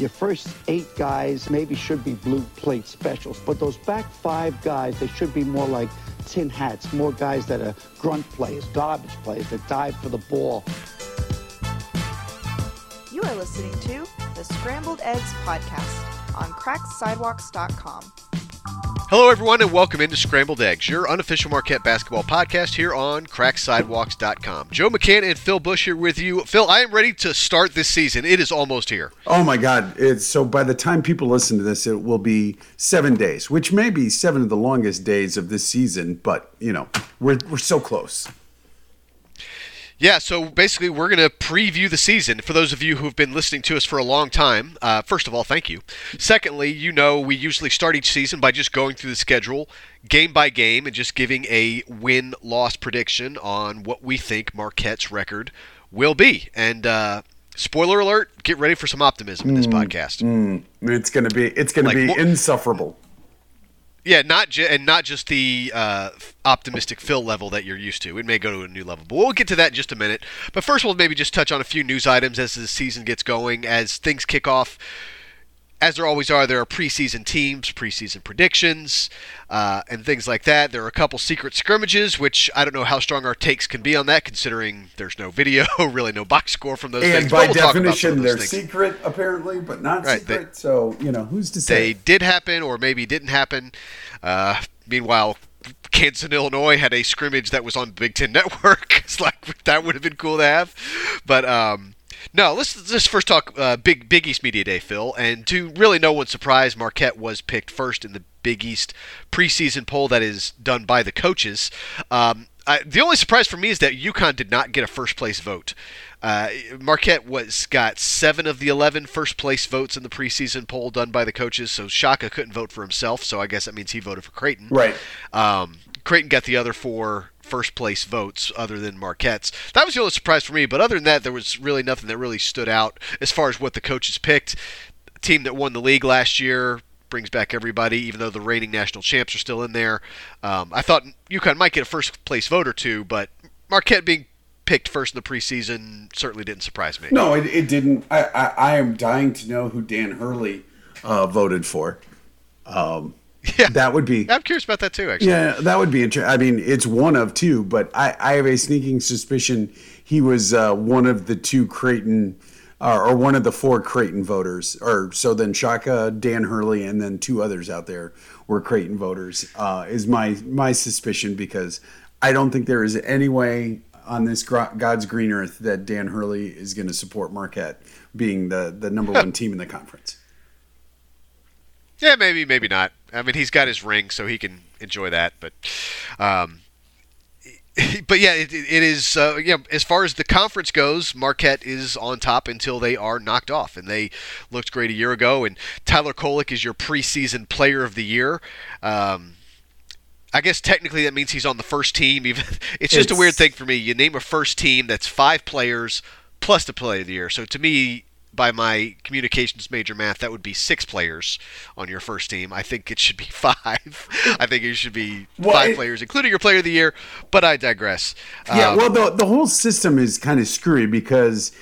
Your first eight guys maybe should be blue plate specials, but those back five guys, they should be more like tin hats, more guys that are grunt players, garbage players that dive for the ball. You are listening to the Scrambled Eggs Podcast on cracksidewalks.com. Hello, everyone, and welcome into Scrambled Eggs, your unofficial Marquette basketball podcast here on cracksidewalks.com. Joe McCann and Phil Bush here with you. Phil, I am ready to start this season. It is almost here. Oh my God! It's so by the time people listen to this, it will be seven days, which may be seven of the longest days of this season. But you know, we're we're so close. Yeah, so basically, we're going to preview the season. For those of you who've been listening to us for a long time, uh, first of all, thank you. Secondly, you know we usually start each season by just going through the schedule game by game and just giving a win loss prediction on what we think Marquette's record will be. And, uh, spoiler alert, get ready for some optimism in this Mm, podcast. mm. It's gonna be it's gonna Like, be insufferable. Yeah, not ju- and not just the uh, optimistic Phil level that you're used to. It may go to a new level, but we'll get to that in just a minute. But first, we'll maybe just touch on a few news items as the season gets going, as things kick off. As there always are, there are preseason teams, preseason predictions, uh, and things like that. There are a couple secret scrimmages, which I don't know how strong our takes can be on that, considering there's no video, really no box score from those And things. by we'll talk about some of definition, they're things. secret apparently, but not Right, they- secret. so you know, who's to say they did happen or maybe didn't happen. Uh, meanwhile, Kansas and Illinois had a scrimmage that was on Big Ten Network. it's like that would have been cool to have, but um, no. Let's just first talk uh, Big Big East Media Day, Phil. And to really no one's surprise, Marquette was picked first in the Big East preseason poll that is done by the coaches. Um, I, the only surprise for me is that UConn did not get a first place vote. Uh, Marquette was got seven of the 11 first place votes in the preseason poll done by the coaches. So Shaka couldn't vote for himself. So I guess that means he voted for Creighton. Right. Um, Creighton got the other four first place votes other than Marquette's. That was the only surprise for me. But other than that, there was really nothing that really stood out as far as what the coaches picked. Team that won the league last year brings back everybody, even though the reigning national champs are still in there. Um, I thought UConn might get a first place vote or two, but Marquette being picked first in the preseason certainly didn't surprise me. No, it, it didn't. I, I I am dying to know who Dan Hurley uh, voted for. Um, Yeah. that would be I'm curious about that too, actually. Yeah, that would be interesting. I mean, it's one of two, but I, I have a sneaking suspicion he was uh, one of the two Creighton, uh, or one of the four Creighton voters. Or so then Shaka, Dan Hurley, and then two others out there were Creighton voters. Uh, is my my suspicion because I don't think there is any way on this God's green earth that Dan Hurley is going to support Marquette being the the number one team in the conference. Yeah, maybe, maybe not. I mean, he's got his ring, so he can enjoy that. But, um, but yeah, it, it is. Uh, yeah, as far as the conference goes, Marquette is on top until they are knocked off, and they looked great a year ago. And Tyler Kolek is your preseason Player of the Year. Um, I guess technically that means he's on the first team. Even it's just a weird thing for me. You name a first team that's five players plus the Player of the Year. So to me, by my communications major math, that would be six players on your first team. I think it should be five. I think it should be Well, five it- players, including your Player of the Year. But I digress. Yeah, Um, well, the the whole system is kind of screwy because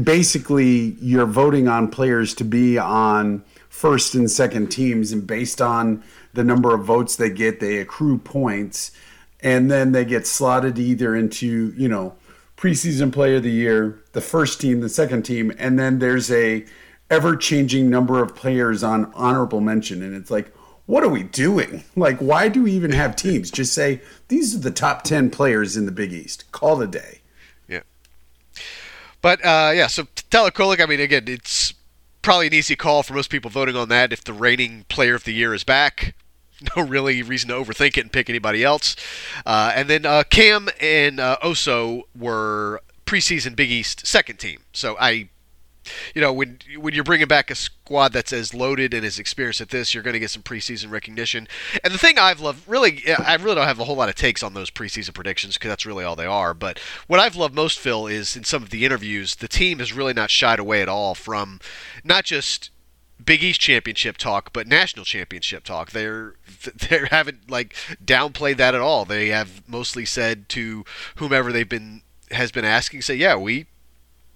basically you're voting on players to be on first and second teams, and based on the number of votes they get, they accrue points, and then they get slotted either into you know preseason player of the year, the first team, the second team, and then there's a ever changing number of players on honorable mention, and it's like. What are we doing? Like, why do we even have teams? Just say these are the top ten players in the Big East. Call it a day. Yeah. But uh, yeah, so Tyler Kolek, I mean, again, it's probably an easy call for most people voting on that if the reigning player of the year is back. No really reason to overthink it and pick anybody else. Uh, and then uh, Cam and uh, Oso were preseason Big East second team. So I you know, when when you're bringing back a squad that's as loaded and as experienced at this, you're going to get some preseason recognition. And the thing I've loved, really, I really don't have a whole lot of takes on those preseason predictions because that's really all they are. But what I've loved most, Phil, is in some of the interviews, the team has really not shied away at all from not just Big East championship talk, but national championship talk. They're they haven't like downplayed that at all. They have mostly said to whomever they've been has been asking, say, yeah, we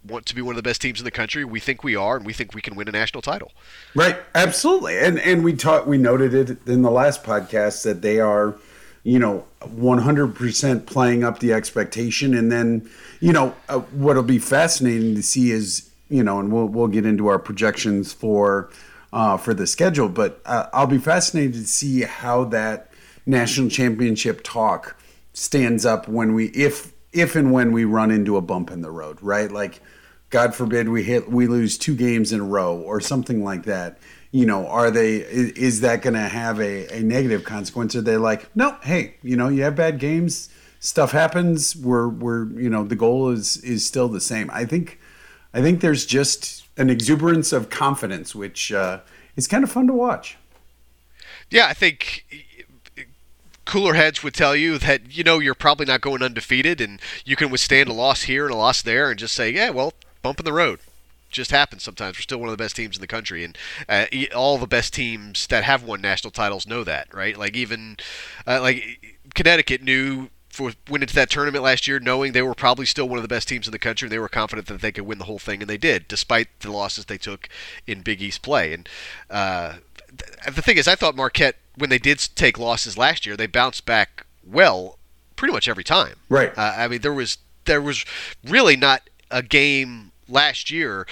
want to be one of the best teams in the country. We think we are, and we think we can win a national title. Right, absolutely. And and we taught we noted it in the last podcast that they are, you know, 100% playing up the expectation. And then, you know, uh, what'll be fascinating to see is, you know, and we'll we'll get into our projections for uh, for the schedule, but uh, I'll be fascinated to see how that national championship talk stands up when we if if and when we run into a bump in the road, right? Like God forbid we hit we lose two games in a row or something like that. You know, are they is, that going to have a, a negative consequence? Are they like, no, hey, you know, you have bad games, stuff happens. We're we're you know the goal is is still the same. I think I think there's just an exuberance of confidence, which uh, is kind of fun to watch. Yeah, I think cooler heads would tell you that you know you're probably not going undefeated and you can withstand a loss here and a loss there and just say, yeah, well, bump in the road. Just happens sometimes. We're still one of the best teams in the country, and uh, all the best teams that have won national titles know that, right? Like even uh, like Connecticut knew for went into that tournament last year knowing they were probably still one of the best teams in the country and they were confident that they could win the whole thing and they did despite the losses they took in Big East play. And uh, the thing is I thought Marquette when they did take losses last year they bounced back well pretty much every time. Right. Uh, I mean there was there was really not a game last year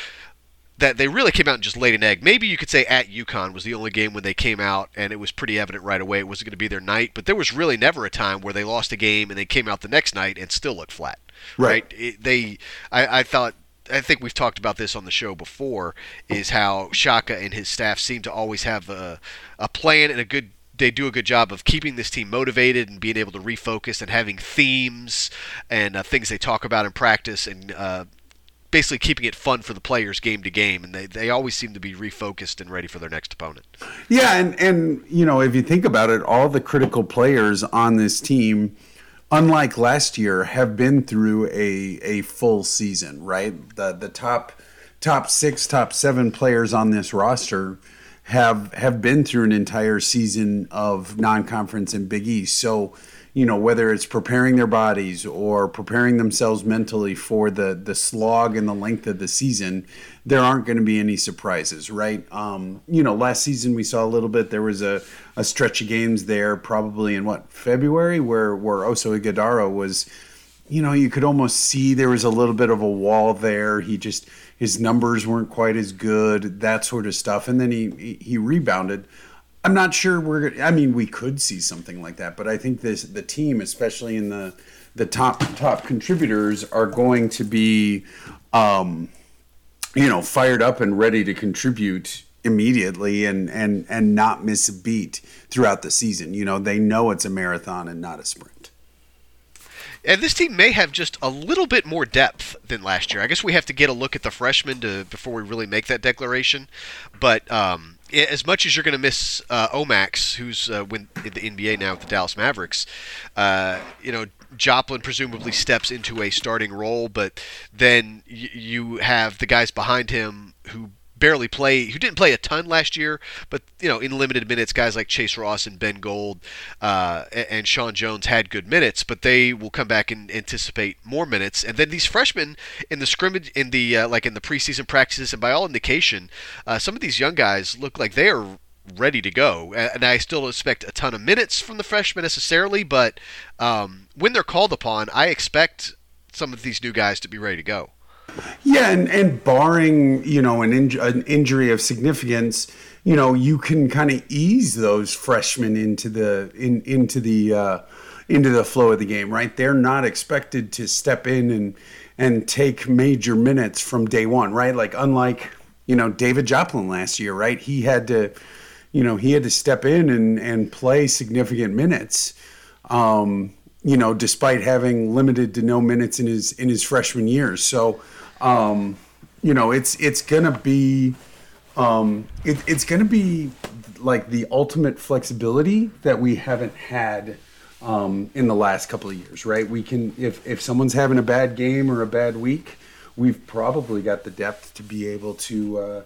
that they really came out and just laid an egg. Maybe you could say at UConn was the only game when they came out and it was pretty evident right away it wasn't going to be their night. But there was really never a time where they lost a game and they came out the next night and still looked flat. Right. right? It, they, I, I thought. I think we've talked about this on the show before. Is how Shaka and his staff seem to always have a, a plan and a good they do a good job of keeping this team motivated and being able to refocus and having themes and uh, things they talk about in practice and uh, basically keeping it fun for the players game to game, and they, they always seem to be refocused and ready for their next opponent. Yeah, and and you know if you think about it, all the critical players on this team, unlike last year, have been through a a full season. Right, the the top top six, top seven players on this roster have have been through an entire season of non-conference and Big East. So you know whether it's preparing their bodies or preparing themselves mentally for the the slog and the length of the season there aren't going to be any surprises right? Um, you know last season we saw a little bit there was a, a stretch of games there probably in what february where where oso ighodaro was you know you could almost see there was a little bit of a wall there. He just his numbers weren't quite as good that sort of stuff. And then he he rebounded I'm not sure we're. I mean, we could see something like that, but I think this the team, especially in the the top top contributors, are going to be, um, you know, fired up and ready to contribute immediately and and and not miss a beat throughout the season. You know, they know it's a marathon and not a sprint. And this team may have just a little bit more depth than last year. I guess we have to get a look at the freshmen to before we really make that declaration. But um, as much as you're going to miss uh, Omax, who's uh, in the NBA now with the Dallas Mavericks, uh, you know Joplin presumably steps into a starting role, but then y- you have the guys behind him who barely play, who didn't play a ton last year, but you know, in limited minutes, guys like Chase Ross and Ben Gold uh, and Sean Jones had good minutes, but they will come back and anticipate more minutes. And then these freshmen in the scrimmage, in the uh, like in the preseason practices, and by all indication, uh, some of these young guys look like they are ready to go. And I still expect a ton of minutes from the freshmen necessarily, but um, when they're called upon, I expect some of these new guys to be ready to go. Yeah, and, and barring you know an, an injury of significance, you know you can kind of ease those freshmen into the in into the uh, into the flow of the game, right? They're not expected to step in and and take major minutes from day one, right? Like unlike you know David Joplin last year, right? He had to you know he had to step in and and play significant minutes. Um, you know, despite having limited to no minutes in his in his freshman years. So um, you know, it's it's gonna be um, it, it's gonna be like the ultimate flexibility that we haven't had um, in the last couple of years, right? We can if if someone's having a bad game or a bad week, we've probably got the depth to be able to uh,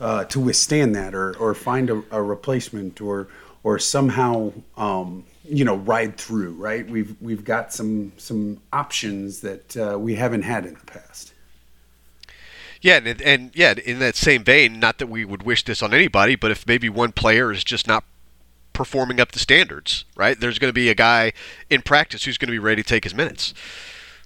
uh, to withstand that or or find a, a replacement or or somehow um, you know ride through right we've we've got some some options that uh, we haven't had in the past Yeah, and, and yeah, in that same vein, not that we would wish this on anybody, but if maybe one player is just not performing up to standards, right? There's going to be a guy in practice who's going to be ready to take his minutes.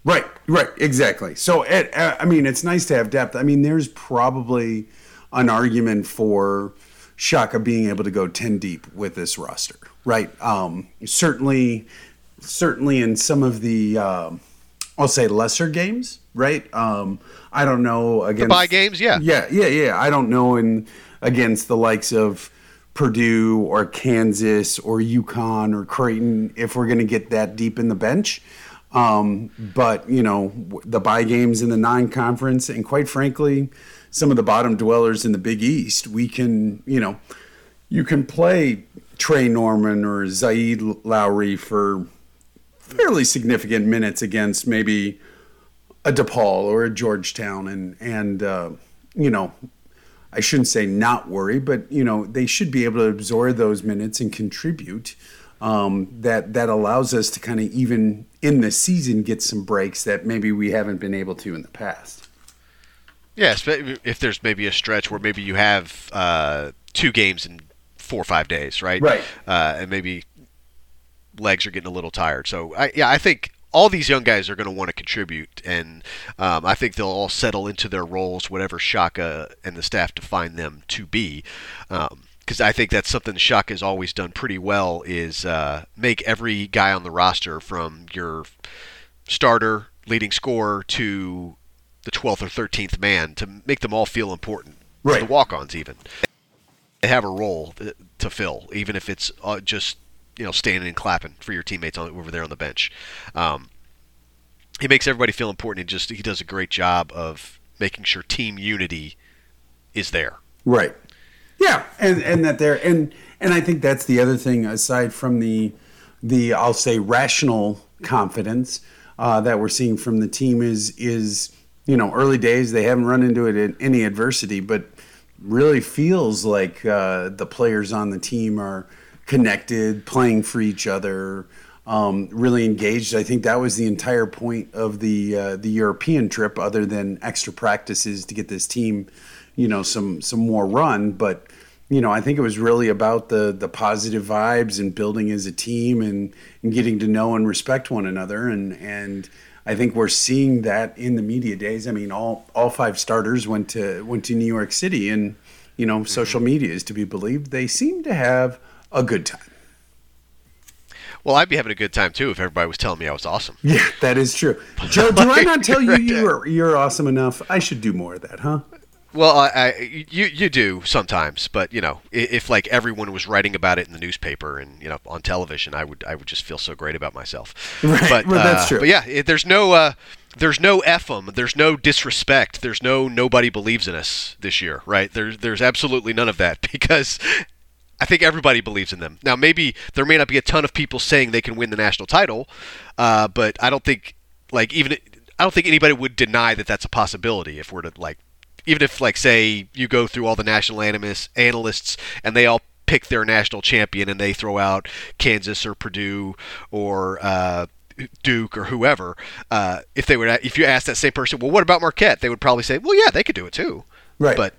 Right, right, exactly. So, it, uh, I mean, it's nice to have depth. I mean, there's probably an argument for Shaka being able to go ten deep with this roster, right? Um, certainly, certainly in some of the, uh, I'll say lesser games, right? Um, I don't know against the buy games, yeah, yeah, yeah, yeah. I don't know in against the likes of Purdue or Kansas or UConn or Creighton if we're going to get that deep in the bench. Um, but you know the buy games in the non-conference, and quite frankly, some of the bottom dwellers in the Big East, we can you know you can play Tre Norman or Zaide Lowery for fairly significant minutes against maybe a DePaul or a Georgetown, and and uh, you know I shouldn't say not worry, but you know they should be able to absorb those minutes and contribute um, that that allows us to kind of even in the season get some breaks that maybe we haven't been able to in the past. Yes, if there's maybe a stretch where maybe you have uh, two games in four or five days, right? Right. Uh, and maybe legs are getting a little tired. So I, yeah, I think all these young guys are going to want to contribute, and um, I think they'll all settle into their roles, whatever Shaka and the staff define them to be. Um, because I think that's something Shaka has always done pretty well is uh, make every guy on the roster from your starter, leading scorer to the 12th or 13th man to make them all feel important. Right. The walk-ons even. They have a role to fill, even if it's uh, just you know standing and clapping for your teammates on, over there on the bench. Um, he makes everybody feel important. And just he does a great job of making sure team unity is there. Right. Yeah, and and that there and and I think that's the other thing aside from the the I'll say rational confidence uh, that we're seeing from the team is is you know early days they haven't run into it in any adversity, but really feels like uh, the players on the team are connected, playing for each other. Um, really engaged. I think that was the entire point of the uh, the European trip, other than extra practices to get this team you know some some more run but you know i think it was really about the the positive vibes and building as a team and, and getting to know and respect one another and and i think we're seeing that in the media days i mean all all five starters went to went to new york city and you know social media is to be believed they seem to have a good time well, I'd be having a good time too if everybody was telling me I was awesome. Yeah, that is true. Joe, do I not tell you you're you're awesome enough? I should do more of that, huh? Well, I, I, you you do sometimes, but you know, if, if, like everyone was writing about it in the newspaper and you know on television, I would I would just feel so great about myself. Right, but well, that's uh, true. But yeah, it, there's no uh, there's no them. There's no disrespect. There's no nobody believes in us this year, right? There's there's absolutely none of that because I think everybody believes in them. Now, maybe there may not be a ton of people saying they can win the national title, uh, but I don't think like even I don't think anybody would deny that that's a possibility if we're to like even if like say you go through all the national animus, analysts and they all pick their national champion and they throw out Kansas or Purdue or uh, Duke or whoever, uh, if they would, if you ask that same person, well, what about Marquette? They would probably say, well, yeah, they could do it too. Right. But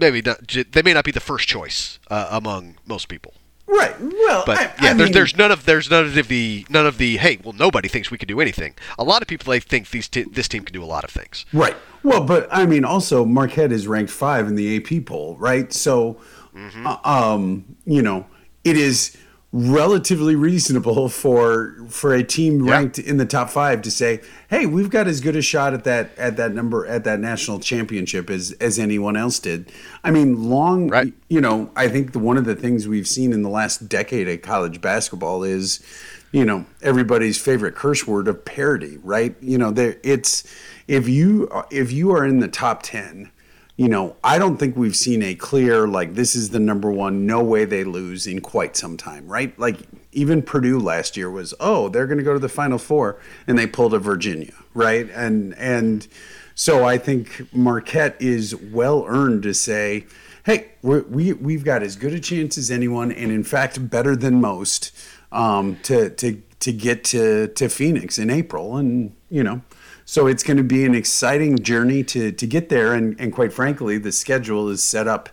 maybe not, they may not be the first choice uh, among most people. Right. Well, but I, yeah, I there's, mean, there's none of there's none of the none of the hey, well, nobody thinks we can do anything. A lot of people they think these t- this team can do a lot of things. Right. Well, but I mean, also Marquette is ranked five in the AP poll, right? So, Mm-hmm. uh, um, you know, it is relatively reasonable for for a team Yeah. ranked in the top five to say, "Hey, we've got as good a shot at that at that number at that national championship as as anyone else did." I mean, long, Right. you know, I think the, one of the things we've seen in the last decade of college basketball is, you know, everybody's favorite curse word of parity, right? You know, there it's if you if you are in the top ten you know, I don't think we've seen a clear like this is the number one, no way they lose in quite some time, right? Like even Purdue last year was, oh, they're going to go to the Final Four, and they pulled a Virginia, right? And and so I think Marquette is well earned to say, hey, we're, we we've got as good a chance as anyone, and in fact better than most, um, to to to get to to Phoenix in April, and you know. So it's going to be an exciting journey to to get there, and and quite frankly, the schedule is set up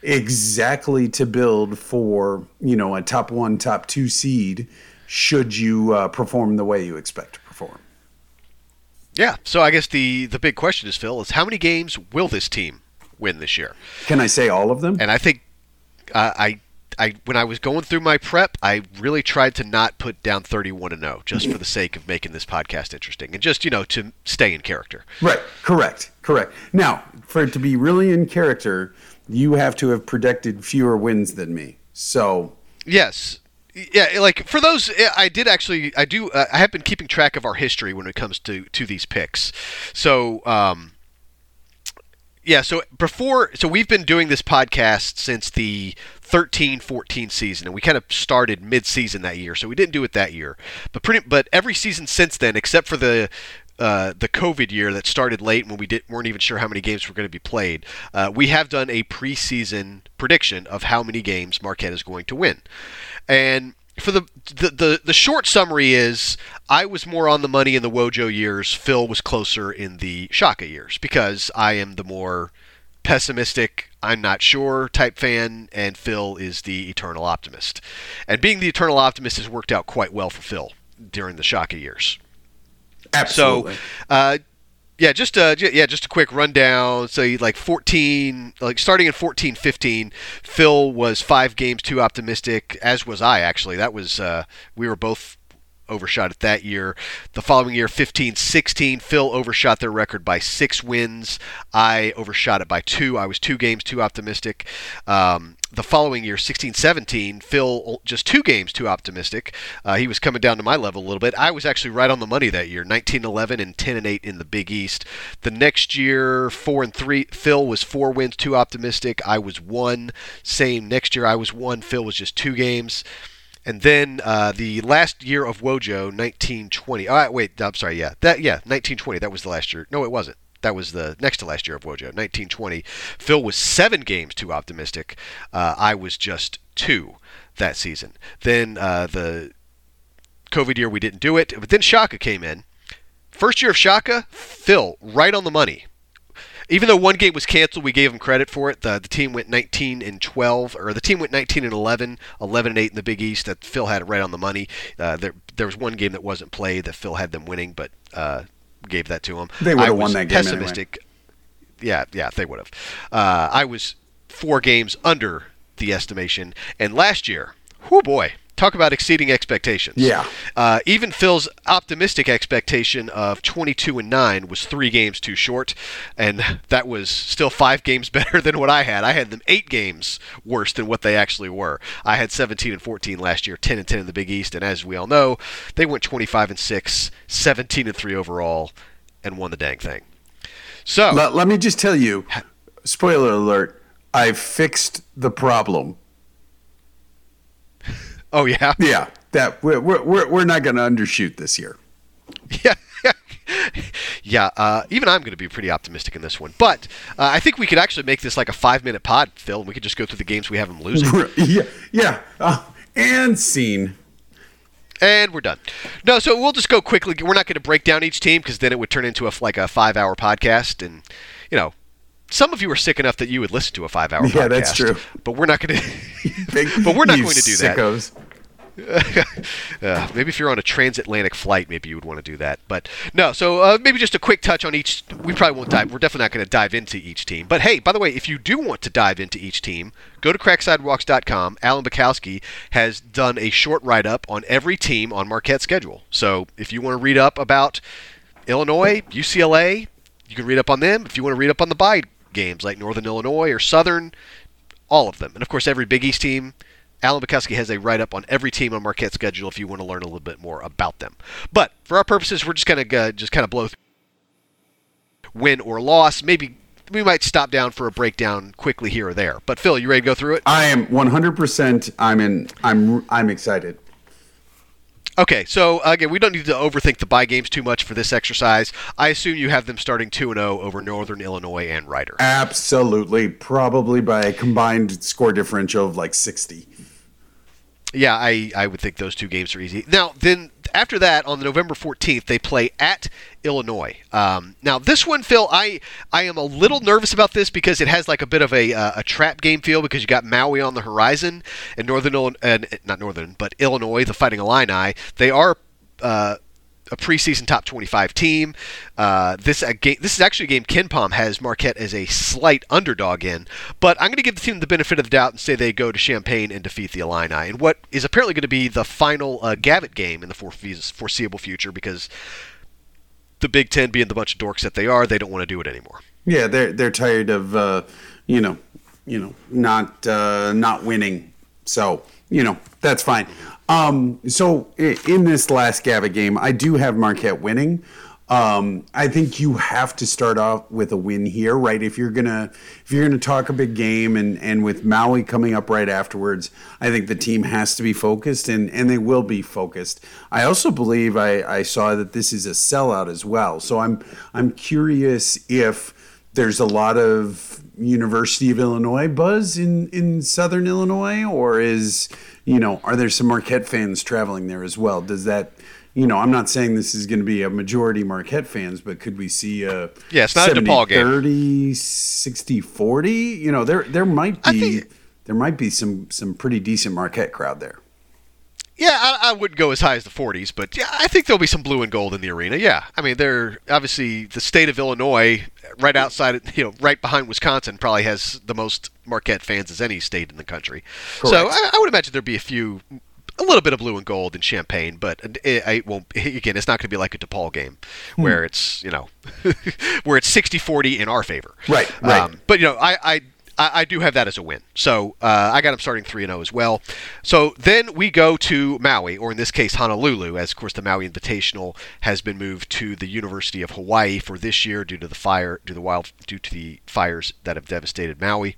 exactly to build for you know a top one, top two seed. Should you uh, perform the way you expect to perform? Yeah. So I guess the the big question is, Phil, is how many games will this team win this year? Can I say all of them? And I think uh, I I when I was going through my prep, I really tried to not put down 31 and 0 just for the sake of making this podcast interesting and just, you know, to stay in character. Right. Correct. Correct. Now, for it to be really in character, you have to have predicted fewer wins than me. So, yes. Yeah, like for those, I did actually, I do, uh, I have been keeping track of our history when it comes to to these picks. So, um, yeah, so before, so we've been doing this podcast since the 13 14 season, and we kind of started mid season that year, so we didn't do it that year. But pretty, but every season since then, except for the uh, the COVID year that started late when we did, weren't even sure how many games were going to be played, uh, we have done a preseason prediction of how many games Marquette is going to win. And for the, the the the short summary is I was more on the money in the Wojo years. Phil was closer in the Shaka years because I am the more pessimistic, I'm not sure type fan, and Phil is the eternal optimist. And being the eternal optimist has worked out quite well for Phil during the Shaka years. absolutely. So, uh, yeah, just uh, j- yeah, just a quick rundown. So, like 14, like starting in 14, 15, Phil was five games too optimistic, as was I actually. That was uh, we were both overshot it that year. The following year, 15 16, Phil overshot their record by six wins. I overshot it by two. I was two games too optimistic. Um, the following year, 16 17, Phil just two games too optimistic. Uh, he was coming down to my level a little bit. I was actually right on the money that year 19 11 and 10 and 8 in the Big East. The next year, 4 and 3, Phil was four wins too optimistic. I was one. Same next year, I was one. Phil was just two games. And then uh, the last year of Wojo, 1920. Oh, wait, I'm sorry. Yeah, that yeah, 1920. That was the last year. No, it wasn't. That was the next to last year of Wojo, 1920. Phil was seven games too optimistic. Uh, I was just two that season. Then uh, the COVID year, we didn't do it. But then Shaka came in. First year of Shaka, Phil right on the money. Even though one game was canceled, we gave them credit for it. The, the team went 19 and 12, or the team went 19 and 11, 11 and 8 in the Big East. That Phil had it right on the money. Uh, there, there was one game that wasn't played that Phil had them winning, but uh, gave that to him. They would've won that game anyway. pessimistic. Yeah, yeah, they would have. Uh, I was four games under the estimation, and last year, whoo boy, talk about exceeding expectations. Yeah. Uh, even Phil's optimistic expectation of 22 and 9 was three games too short, and that was still five games better than what I had. I had them eight games worse than what they actually were. I had 17 and 14 last year, 10 and 10 in the Big East, and as we all know, they went 25 and 6, 17 and 3 overall, and won the dang thing. So let, let me just tell you, spoiler alert, I fixed the problem. Oh yeah, Yeah, that we're we're, we're, not going to undershoot this year. yeah. yeah, uh, even I'm going to be pretty optimistic in this one. But uh, I think we could actually make this like a five minute pod, Phil, and we could just go through the games we have them losing. yeah, yeah, uh, and scene. And we're done. No, so we'll just go quickly. We're not going to break down each team because then it would turn into a like a five hour podcast, and you know, some of you are sick enough that you would listen to a five hour. Podcast. Yeah, that's true. But we're not going to. But we're not going to do that. uh, maybe if you're on a transatlantic flight, maybe you would want to do that. But no, so uh, maybe just a quick touch on each. We probably won't dive. We're definitely not going to dive into each team. But hey, by the way, if you do want to dive into each team, go to cracksidewalks.com. Alan Bukowski has done a short write up on every team on Marquette's schedule. So if you want to read up about Illinois, UCLA, you can read up on them. If you want to read up on the buy games like Northern Illinois or Southern, all of them. And of course, every Big East team. Alan Bukowski has a write up on every team on Marquette's schedule if you want to learn a little bit more about them. But for our purposes, we're just going to uh, just kind of blow through win or loss. Maybe we might stop down for a breakdown quickly here or there. But Phil, you ready to go through it? I am 100%. I'm in. I'm. I'm excited. Okay, so again, we don't need to overthink the buy games too much for this exercise. I assume you have them starting 2 and 0 over Northern Illinois and Rider. Absolutely, probably by a combined score differential of like 60. Yeah, I, I would think those two games are easy. Now, then after that, on the November 14th, they play at Illinois. Um, now, this one, Phil, I I am a little nervous about this because it has like a bit of a, uh, a trap game feel because you got Maui on the horizon and Northern and not Northern, but Illinois, the Fighting Illini. They are uh, a preseason top 25 team. Uh, this a game, this is actually a game KenPom has Marquette as a slight underdog in, but I'm going to give the team the benefit of the doubt and say they go to Champaign and defeat the Illini in what is apparently going to be the final uh, Gavitt game in the foreseeable future because the Big Ten, being the bunch of dorks that they are, they don't want to do it anymore. Yeah, they're they're tired of uh, you know you know not uh, not winning, so you know that's fine. Um, so in this last Gavitt game, I do have Marquette winning. Um, I think you have to start off with a win here, right? If you're gonna if you're gonna talk a big game, and and with Maui coming up right afterwards, I think the team has to be focused, and and they will be focused. I also believe I, I saw that this is a sellout as well, so I'm I'm curious if there's a lot of University of Illinois buzz in in Southern Illinois, or is you know, are there some Marquette fans traveling there as well? Does that, you know, I'm not saying this is going to be a majority Marquette fans, but could we see a yeah, it's not 70, a DePaul game. 30, 60, 40? You know, there there might be think, there might be some some pretty decent Marquette crowd there. Yeah, I, I, wouldn't go as high as the 40s, but yeah, I think there'll be some blue and gold in the arena. Yeah, I mean, they're obviously the state of Illinois, right outside, you know, right behind Wisconsin, probably has the most Marquette fans as any state in the country. Correct. So I, I would imagine there'd be a few a little bit of blue and gold in Champaign, but it, it won't. Again, it's not going to be like a DePaul game hmm. where it's you know where it's 60-40 in our favor. Right. Right. Um, but you know, I, I I, I do have that as a win. So uh, I got them starting 3 0 as well. So then we go to Maui, or in this case, Honolulu, as of course the Maui Invitational has been moved to the University of Hawaii for this year due to the fire, due to the wild, due to the fires that have devastated Maui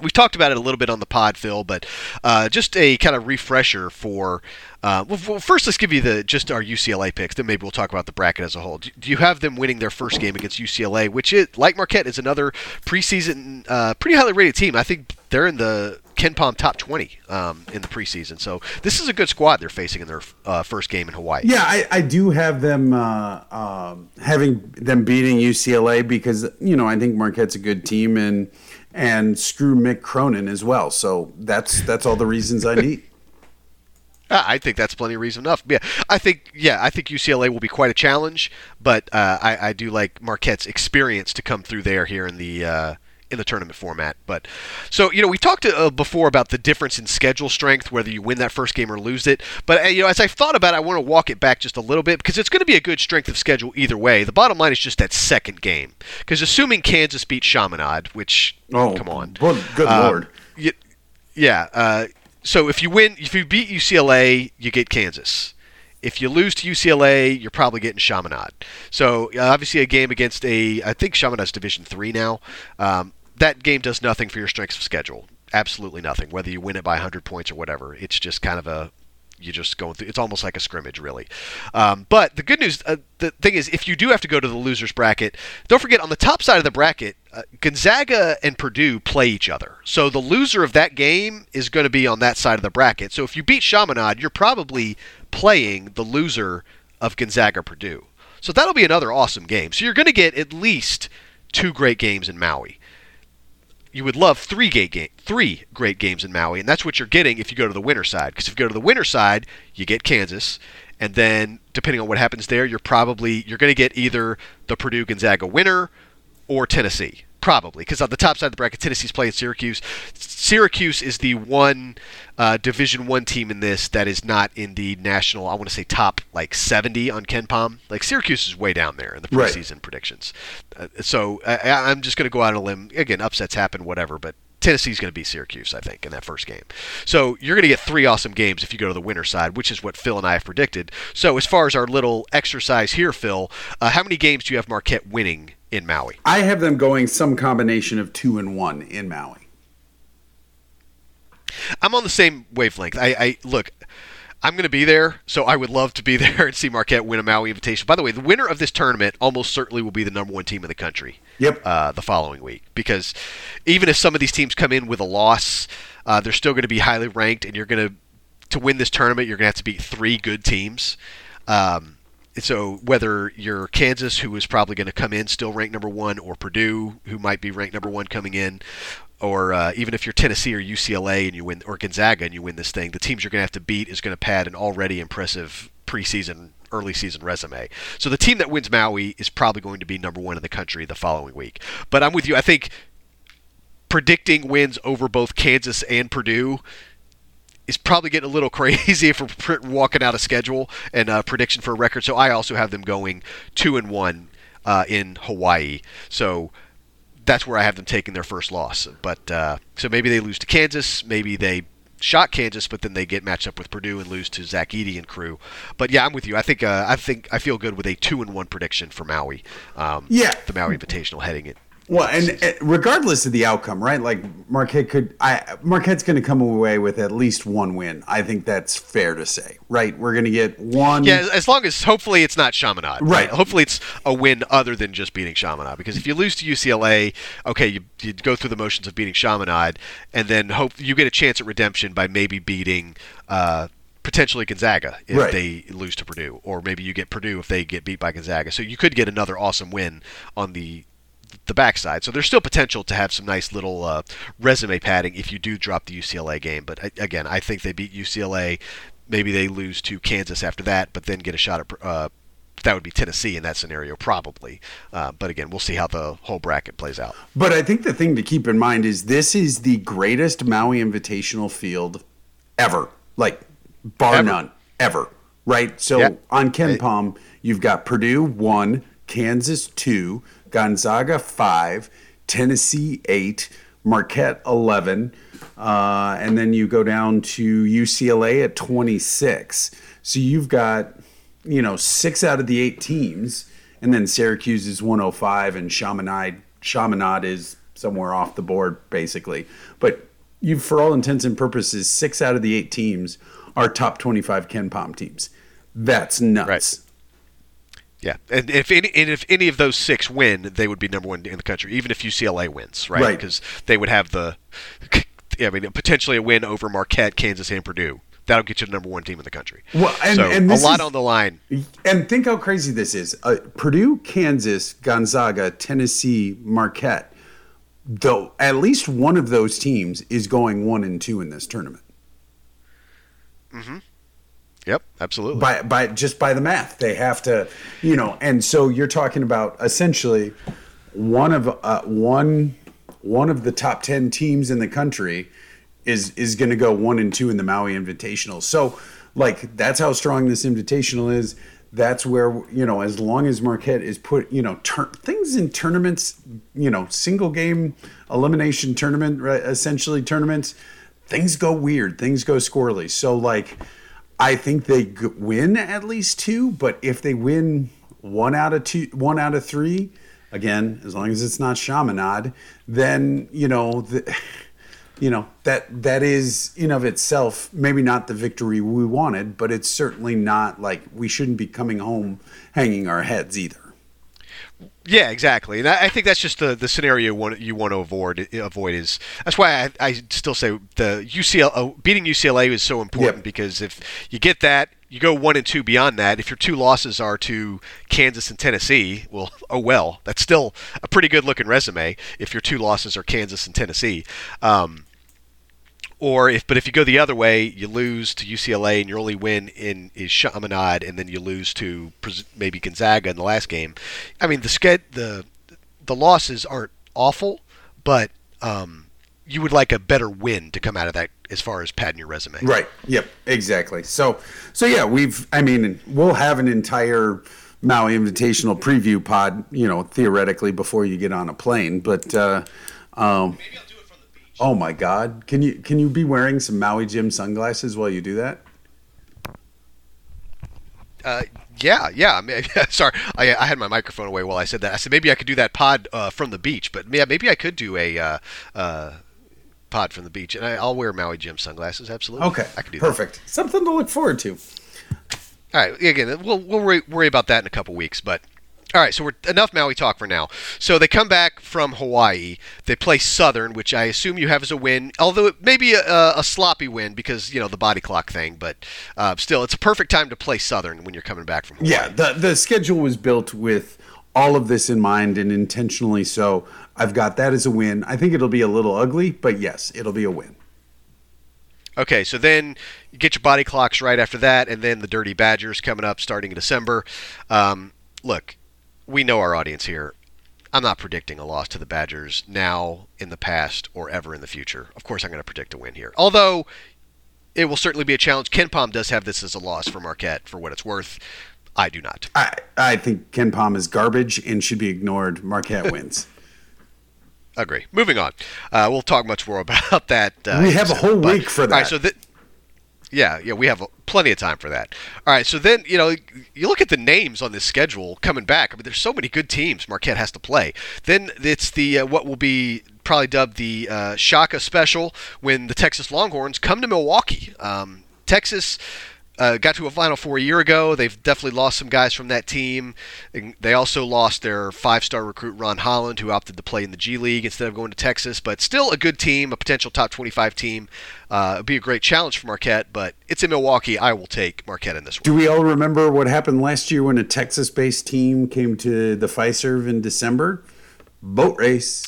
we talked about it a little bit on the pod, Phil, but uh, just a kind of refresher for. Uh, well, first, let's give you the just our UCLA picks. Then maybe we'll talk about the bracket as a whole. Do, you have them winning their first game against UCLA, which is like Marquette is another preseason, uh, pretty highly rated team. I think they're in the KenPom top 20 um, in the preseason. So this is a good squad they're facing in their uh, first game in Hawaii. Yeah, I, I do have them uh, um, having them beating UCLA because you know I think Marquette's a good team and and screw Mick Cronin as well. So that's that's all the reasons I need. I think that's plenty of reason enough. Yeah, I think yeah, I think UCLA will be quite a challenge, but uh, I, I do like Marquette's experience to come through there here in the uh, in the tournament format. But so you know, we talked uh, before about the difference in schedule strength, whether you win that first game or lose it. But uh, you know, as I thought about, it, I want to walk it back just a little bit because it's going to be a good strength of schedule either way. The bottom line is just that second game, because assuming Kansas beats Chaminade, which oh, come on, well, good uh, lord, yeah. Uh, so if you win, if you beat UCLA, you get Kansas. If you lose to UCLA, you're probably getting Chaminade. So uh, obviously a game against a, I think Chaminade's Division three now. Um, that game does nothing for your strength of schedule. Absolutely nothing. Whether you win it by 100 points or whatever, it's just kind of a you just going through. It's almost like a scrimmage, really. Um, but the good news, uh, the thing is, if you do have to go to the losers bracket, don't forget on the top side of the bracket, uh, Gonzaga and Purdue play each other. So the loser of that game is going to be on that side of the bracket. So if you beat Chaminade, you're probably playing the loser of Gonzaga Purdue. So that'll be another awesome game. So you're going to get at least two great games in Maui you would love three great game, three great games in Maui, and that's what you're getting if you go to the winner side. Because if you go to the winner side, you get Kansas, and then depending on what happens there, you're probably you're going to get either the Purdue Gonzaga winner or Tennessee. Probably, because on the top side of the bracket, Tennessee's playing Syracuse. Syracuse is the one uh, Division One team in this that is not in the national. I want to say top like 70 on KenPom. Like Syracuse is way down there in the preseason right. predictions. Uh, so I, am just going to go out on a limb. Again, upsets happen, whatever, but Tennessee's going to be Syracuse, I think, in that first game. So you're going to get three awesome games if you go to the winner side, which is what Phil and I have predicted. So as far as our little exercise here, Phil, uh, how many games do you have Marquette winning in Maui? I have them going some combination of two and one in Maui. I'm on the same wavelength. I, I look. I'm going to be there, so I would love to be there and see Marquette win a Maui Invitation. By the way, the winner of this tournament almost certainly will be the number one team in the country. Yep. Uh, the following week, because even if some of these teams come in with a loss, uh, they're still going to be highly ranked, and you're going to to win this tournament, you're going to have to beat three good teams. Um, so whether you're Kansas, who is probably going to come in still ranked number one, or Purdue, who might be ranked number one coming in, or uh, even if you're Tennessee or UCLA and you win, or Gonzaga and you win this thing, the teams you're going to have to beat is going to pad an already impressive preseason, early season resume. So the team that wins Maui is probably going to be number one in the country the following week. But I'm with you. I think predicting wins over both Kansas and Purdue is probably getting a little crazy if we're walking out of schedule and a prediction for a record. So I also have them going two and one uh, in Hawaii. So that's where I have them taking their first loss. But uh, so maybe they lose to Kansas, maybe they shot Kansas, but then they get matched up with Purdue and lose to Zach Edey and crew. But yeah, I'm with you. I think uh, I think I feel good with a two and one prediction for Maui. Um, yeah, the Maui Invitational heading it well, and uh, regardless of the outcome, right? Like Marquette could, I Marquette's going to come away with at least one win. I think that's fair to say, right? We're going to get one. Yeah, as long as hopefully it's not Chaminade, right? right? Hopefully it's a win other than just beating Chaminade. Because if you lose to UCLA, okay, you, you go through the motions of beating Chaminade, and then hope you get a chance at redemption by maybe beating. Uh, potentially Gonzaga if right. they lose to Purdue, or maybe you get Purdue if they get beat by Gonzaga. So you could get another awesome win on the the backside. So there's still potential to have some nice little uh, resume padding if you do drop the UCLA game. But again, I think they beat UCLA. Maybe they lose to Kansas after that, but then get a shot at. Uh, that would be Tennessee in that scenario, probably. Uh, but again, we'll see how the whole bracket plays out. But I think the thing to keep in mind is this is the greatest Maui Invitational field ever, like bar ever. none, ever. Right. So yeah. on KenPom, you've got Purdue one, Kansas two, Gonzaga five, Tennessee eight, Marquette eleven, uh, and then you go down to UCLA at twenty six. So you've got you know six out of the eight teams, and then Syracuse is one hundred oh five, and Chaminade Chaminade is somewhere off the board basically. But you, for all intents and purposes, six out of the eight teams are top twenty five KenPom teams. That's nuts. Right. Yeah, and if any and if any of those six win, they would be number one in the country, even if UCLA wins, right? Right. Because they would have the, I mean, potentially a win over Marquette, Kansas, and Purdue. That'll get you the number one team in the country. Well, and, so and a lot is, on the line. And think how crazy this is: uh, Purdue, Kansas, Gonzaga, Tennessee, Marquette. Though at least one of those teams is going one and two in this tournament. Mm-hmm. Yep, absolutely. By by just by the math, they have to, you know, and so you're talking about essentially one of uh, one one of the top ten teams in the country is is going to go one and two in the Maui Invitational. So, like that's how strong this Invitational is. That's where you know, as long as Marquette is put, you know, tur- things in tournaments, you know, single game elimination tournament, right, essentially tournaments, things go weird, things go squirrely. So like I think they win at least two, but if they win one out of two, one out of three, again, as long as it's not Chaminade, then you know, the, you know that that is in of itself maybe not the victory we wanted, but it's certainly not like we shouldn't be coming home hanging our heads either. Yeah, exactly, and I, think that's just the, the scenario you want, you want to avoid. Avoid is that's why I, I still say the UCLA uh, beating UCLA is so important Yep. because if you get that, you go one and two beyond that. If your two losses are to Kansas and Tennessee, well, oh well, that's still a pretty good looking resume. If your two losses are Kansas and Tennessee, um, or if but if you go the other way, you lose to UCLA and your only win in is Chaminade, and then you lose to maybe Gonzaga in the last game. I mean, the sched the the losses aren't awful, but um, you would like a better win to come out of that as far as padding your resume. Right. Yep. Exactly. So, so yeah, we've. I mean, we'll have an entire Maui Invitational preview pod. You know, theoretically, before you get on a plane. But, uh, um, oh my God, can you can you be wearing some Maui Jim sunglasses while you do that? Uh, yeah, yeah. I mean, sorry, I, I had my microphone away while I said that. I said maybe I could do that pod uh, from the beach, but yeah, maybe I could do a uh, uh, pod from the beach, and I, I'll wear Maui Jim sunglasses. Absolutely. Okay. I can do Perfect. Something to look forward to. All right. Again, we'll we'll worry, worry about that in a couple weeks, but All right, so we're enough Maui talk for now. So they come back from Hawaii. They play Southern, which I assume you have as a win, although it may be a, a sloppy win because you know the body clock thing. But uh, still, it's a perfect time to play Southern when you're coming back from Hawaii. Yeah, the the schedule was built with all of this in mind and intentionally so. I've got that as a win. I think it'll be a little ugly, but yes, it'll be a win. Okay, so then you get your body clocks right after that, and then the Dirty Badgers coming up starting in December. Um, look, we know our audience here. I'm not predicting a loss to the Badgers now, in the past, or ever in the future. Of course, I'm going to predict a win here. Although it will certainly be a challenge. KenPom does have this as a loss for Marquette, for what it's worth. I do not. I, I think KenPom is garbage and should be ignored. Marquette wins. Agree. Moving on. Uh, we'll talk much more about that. Uh, we have a whole but, week for that. All right, so th- yeah, yeah, we have plenty of time for that. All right, so then you know you look at the names on this schedule coming back. I mean, there's so many good teams Marquette has to play. Then it's the uh, what will be probably dubbed the uh, Shaka Special when the Texas Longhorns come to Milwaukee. Um, Texas uh, got to a Final Four a year ago. They've definitely lost some guys from that team. They also lost their five-star recruit Ron Holland, who opted to play in the G League instead of going to Texas. But still a good team, a potential top 25 team. Uh, it'd be a great challenge for Marquette, but it's in Milwaukee. I will take Marquette in this one. Do we all remember what happened last year when a Texas-based team came to the Fiserv in December? Boat race.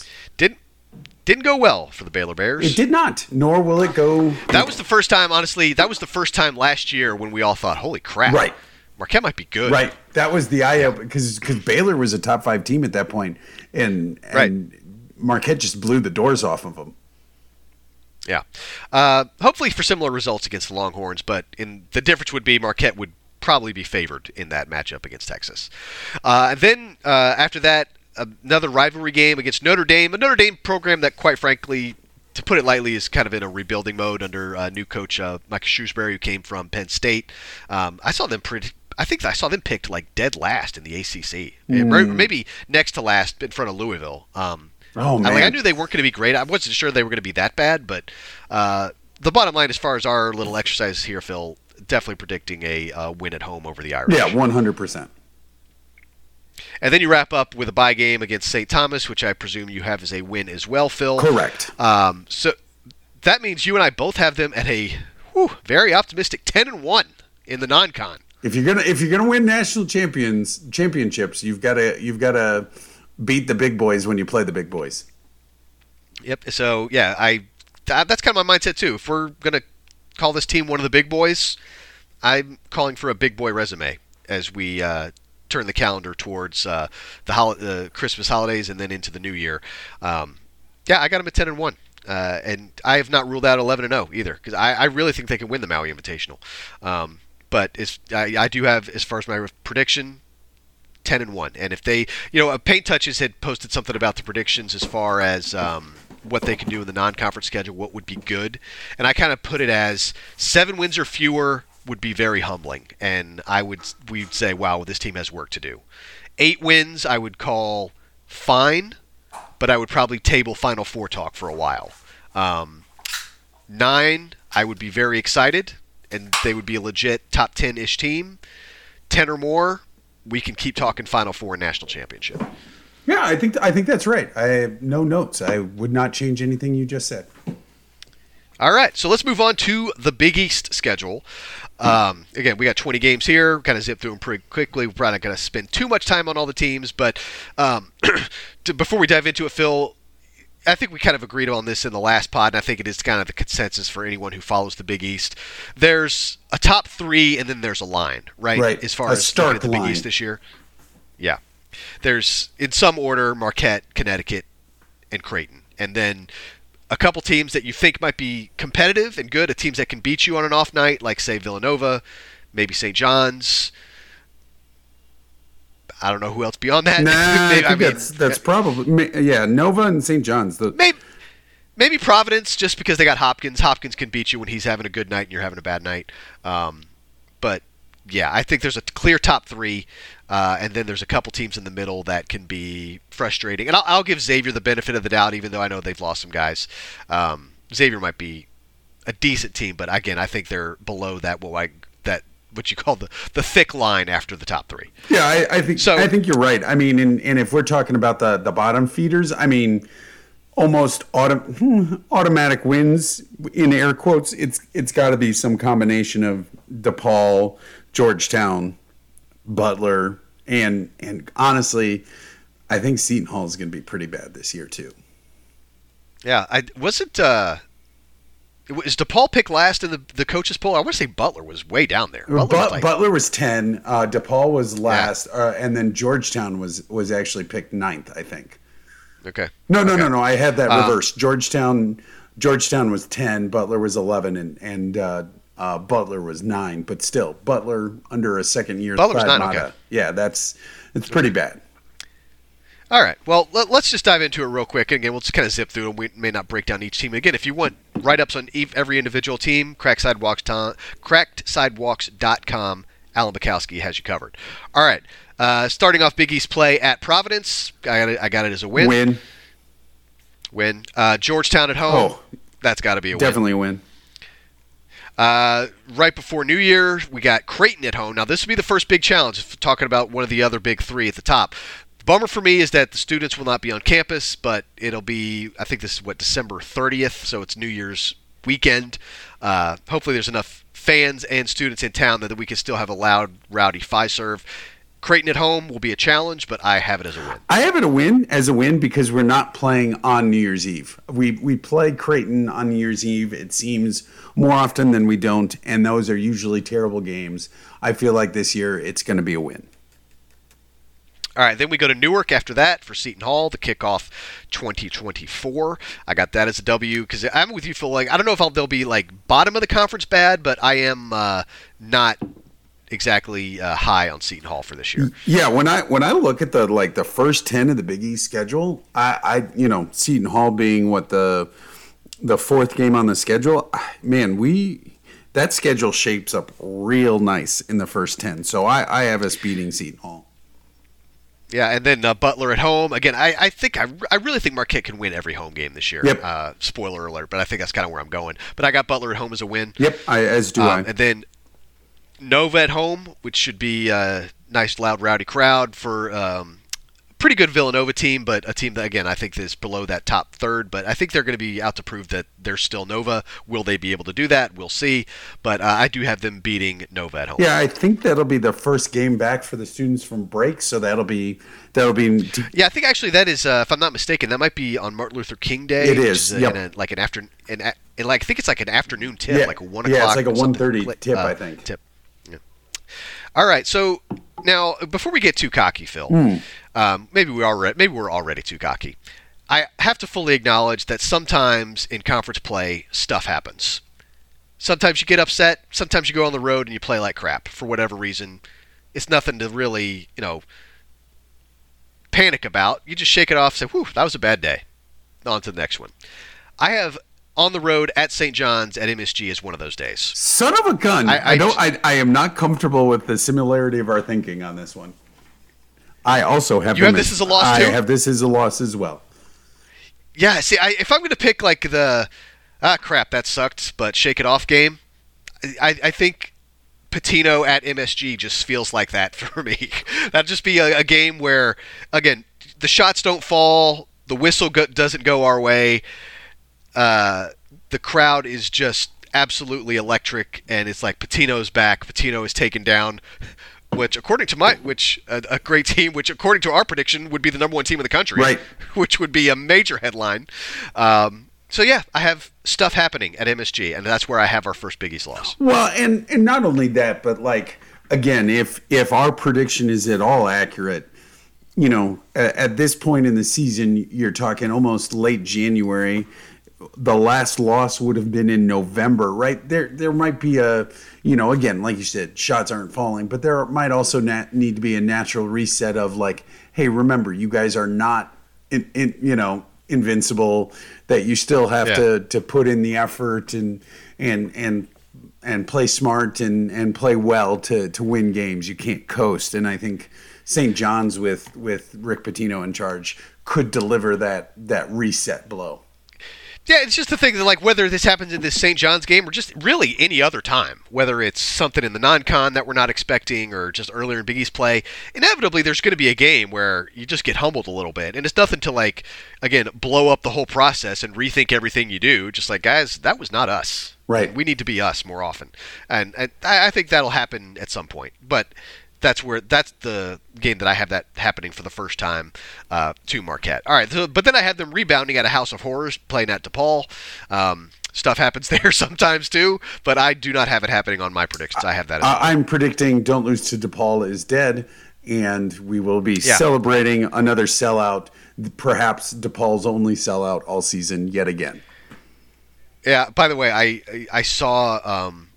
Didn't go well for the Baylor Bears. It did not, nor will it go. That was the first time, honestly. That was the first time last year when we all thought, "Holy crap!" Right. Marquette might be good. Right. That was the eye opener because because Baylor was a top five team at that point, and and Right. Marquette just blew the doors off of them. Yeah. Uh, hopefully for similar results against the Longhorns, but in the difference would be Marquette would probably be favored in that matchup against Texas. Uh, and then uh, after that, another rivalry game against Notre Dame, a Notre Dame program that, quite frankly, to put it lightly, is kind of in a rebuilding mode under uh, new coach uh, Mike Shrewsberry, who came from Penn State. Um, I saw them pretty. I think I saw them picked like dead last in the ACC, Or maybe next to last in front of Louisville. Um, Oh I, like, I knew they weren't going to be great. I wasn't sure they were going to be that bad, but uh, the bottom line, as far as our little exercises here, Phil, definitely predicting a uh, win at home over the Irish. yeah, one hundred percent. And then you wrap up with a buy game against St. Thomas, which I presume you have as a win as well, Phil. Correct. Um, so that means you and I both have them at a whew, very optimistic ten and one in the non-con. If you're gonna if you're gonna win national champions championships, you've got to you've got to beat the big boys when you play the big boys. Yep. So yeah, I that's kind of my mindset too. If we're gonna call this team one of the big boys, I'm calling for a big boy resume as we uh, turn the calendar towards uh, the hol- Christmas holidays and then into the new year. Um, yeah, I got them at ten and one. Uh, and I have not ruled out 11 and 0 either because I, I really think they can win the Maui Invitational. Um, but I, I do have, as far as my prediction, 10 and 1 and if they you know paint touches had posted something about the predictions as far as um, what they can do in the non-conference schedule what would be good and i kind of put it as seven wins or fewer would be very humbling and i would we'd say wow this team has work to do eight wins i would call fine but i would probably table final four talk for a while um, nine i would be very excited and they would be a legit top 10-ish team 10 or more we can keep talking Final Four and national championship. Yeah, I think I think that's right. I have no notes. I would not change anything you just said. All right, so let's move on to the Big East schedule. Um, again, we got 20 games here. Kind of zip through them pretty quickly. We're probably not going to spend too much time on all the teams, but um, to, before we dive into it, Phil, I think we kind of agreed on this in the last pod, and I think it is kind of the consensus for anyone who follows the Big East. There's a top three, and then there's a line, right? Right, As far a as at the Big line. East this year. Yeah. There's, in some order, Marquette, Connecticut, and Creighton. And then a couple teams that you think might be competitive and good, a teams that can beat you on an off night, like, say, Villanova, maybe St. John's. I don't know who else beyond that. Nah, I Maybe- think mean, that's that's probably yeah. Nova and St. John's. The, maybe maybe Providence just because they got Hopkins. Hopkins can beat you when he's having a good night and you're having a bad night. Um, but yeah, I think there's a clear top three, uh, and then there's a couple teams in the middle that can be frustrating. And I'll, I'll give Xavier the benefit of the doubt, even though I know they've lost some guys. Um, Xavier might be a decent team, but again, I think they're below that what I that what you call the the thick line after the top three. Yeah, I, I think So- I think you're right. I mean, and, and if we're talking about the the bottom feeders, I mean, almost auto, automatic wins in air quotes. It's it's got to be some combination of DePaul, Georgetown, Butler, and and honestly, I think Seton Hall is going to be pretty bad this year too. Yeah, I wasn't. Uh, is DePaul picked last in the the coaches poll? I want to say Butler was way down there. Butler was like- Butler was ten. Uh, DePaul was last, uh, and then Georgetown was was actually picked ninth, I think. okay. No, no, Okay. no, no. I had that Uh, reversed. Georgetown, Georgetown was ten. Butler was eleven, and and uh, uh, Butler was nine. But still, Butler under a second year. Butler's nine, Matta. okay. Yeah, that's it's pretty bad. All right. Well, let, us just dive into it real quick. Again, we'll just kind of zip through, and we may not break down each team. Again, if you want write-ups on every individual team, crack sidewalks tom, crackedsidewalks.com. Alan Bukowski has you covered. All right. Uh, starting off Big East play at Providence. I got it, I got it as a win. Win, Win. Uh, Georgetown at home. Oh. That's got to be a win. definitely a win. Uh, right before New Year, we got Creighton at home. Now, this will be the first big challenge. Talking about one of the other big three at the top. Bummer for me is that the students will not be on campus, but it'll be. I think this is what December 30th, so it's New Year's weekend. Uh, hopefully, there's enough fans and students in town that we can still have a loud, rowdy Fiserv. Creighton at home will be a challenge, but I have it as a win. I have it a win as a win because we're not playing on New Year's Eve. We we play Creighton on New Year's Eve. It seems more often than we don't, and those are usually terrible games. I feel like this year it's going to be a win. All right, then we go to Newark after that for Seton Hall, the kickoff 2024. I got that as a W because I'm with you, Phil. Like, I don't know if I'll, they'll be like bottom of the conference bad, but I am uh, not exactly uh, high on Seton Hall for this year. Yeah, when I when I look at the like the first ten of the Big East schedule, I, I you know Seton Hall being what the the fourth game on the schedule, man, we that schedule shapes up real nice in the first ten. So I, I have us beating Seton Hall. Yeah, and then uh, Butler at home. Again, I, I think I, I really think Marquette can win every home game this year. Yep. Uh, spoiler alert, but I think that's kind of where I'm going. But I got Butler at home as a win. Yep, I, as do Um, I. and then Nova at home, which should be a nice, loud, rowdy crowd for um, pretty good Villanova team, but a team that again I think is below that top third. But I think they're going to be out to prove that they're still Nova. Will they be able to do that? We'll see. But uh, I do have them beating Nova at home. Yeah, I think that'll be the first game back for the students from break, so that'll be that'll be Yeah, I think actually that is, uh, if I'm not mistaken, that might be on Martin Luther King Day. It is, uh, yep. in a, like an after, in, a- in like I think it's like an afternoon tip, Yeah, like a one yeah, o'clock. it's like a something 1:30 tip, uh, I think. Tip. All right, so now before we get too cocky, Phil, Hmm. um, maybe we are maybe we're already too cocky. I have to fully acknowledge that sometimes in conference play stuff happens. Sometimes you get upset. Sometimes you go on the road and you play like crap for whatever reason. It's nothing to really, you know, panic about. You just shake it off. Say, "Whew, that was a bad day." On to the next one. I have on the road at St. John's at MSG is one of those days. son of a gun. I- I, I don't. I, I am not comfortable with the similarity of our thinking on this one. I also have. You have this as a loss, I too? have this as a loss as well. Yeah, see, I, if I'm going to pick like the ah crap that sucked, but shake it off game, I, I think Pitino at MSG just feels like that for me. That'd just be a, a game where again the shots don't fall, the whistle go, doesn't go our way, uh, the crowd is just absolutely electric, and it's like Pitino's back. Pitino is taken down. Which, according to my, which a, a great team, which according to our prediction would be the number one team in the country, Right. which would be a major headline. Um, so yeah, I have stuff happening at MSG, and that's where I have our first Big East loss. Well, and and not only that, but like again, if if our prediction is at all accurate, you know, at, at this point in the season, you're talking almost late January. The last loss would have been in November, right? There, there might be a, you know, again, like you said, shots aren't falling, but there might also nat- need to be a natural reset of like, hey, remember, you guys are not, in, in you know, invincible. That you still have Yeah. to to put in the effort and and and and play smart and and play well to to win games. You can't coast, and I think St. John's with with Rick Pitino in charge could deliver that that reset blow. Yeah, it's just the thing that like whether this happens in this St. John's game or just really any other time, whether it's something in the non-con that we're not expecting or just earlier in Big East play, inevitably there's going to be a game where you just get humbled a little bit, and it's nothing to like again blow up the whole process and rethink everything you do. Just like guys, that was not us. Right. We need to be us more often, and, and I I think that'll happen at some point, but that's where that's the game that I have that happening for the first time uh, to Marquette. All right, so, but then I had them rebounding at a House of Horrors, playing at DePaul. Um, stuff happens there sometimes too, but I do not have it happening on my predictions. I have that. I'm predicting "Don't Lose to DePaul" is dead, and we will be Yeah. celebrating another sellout, perhaps DePaul's only sellout all season yet again. Yeah. By the way, I I saw um,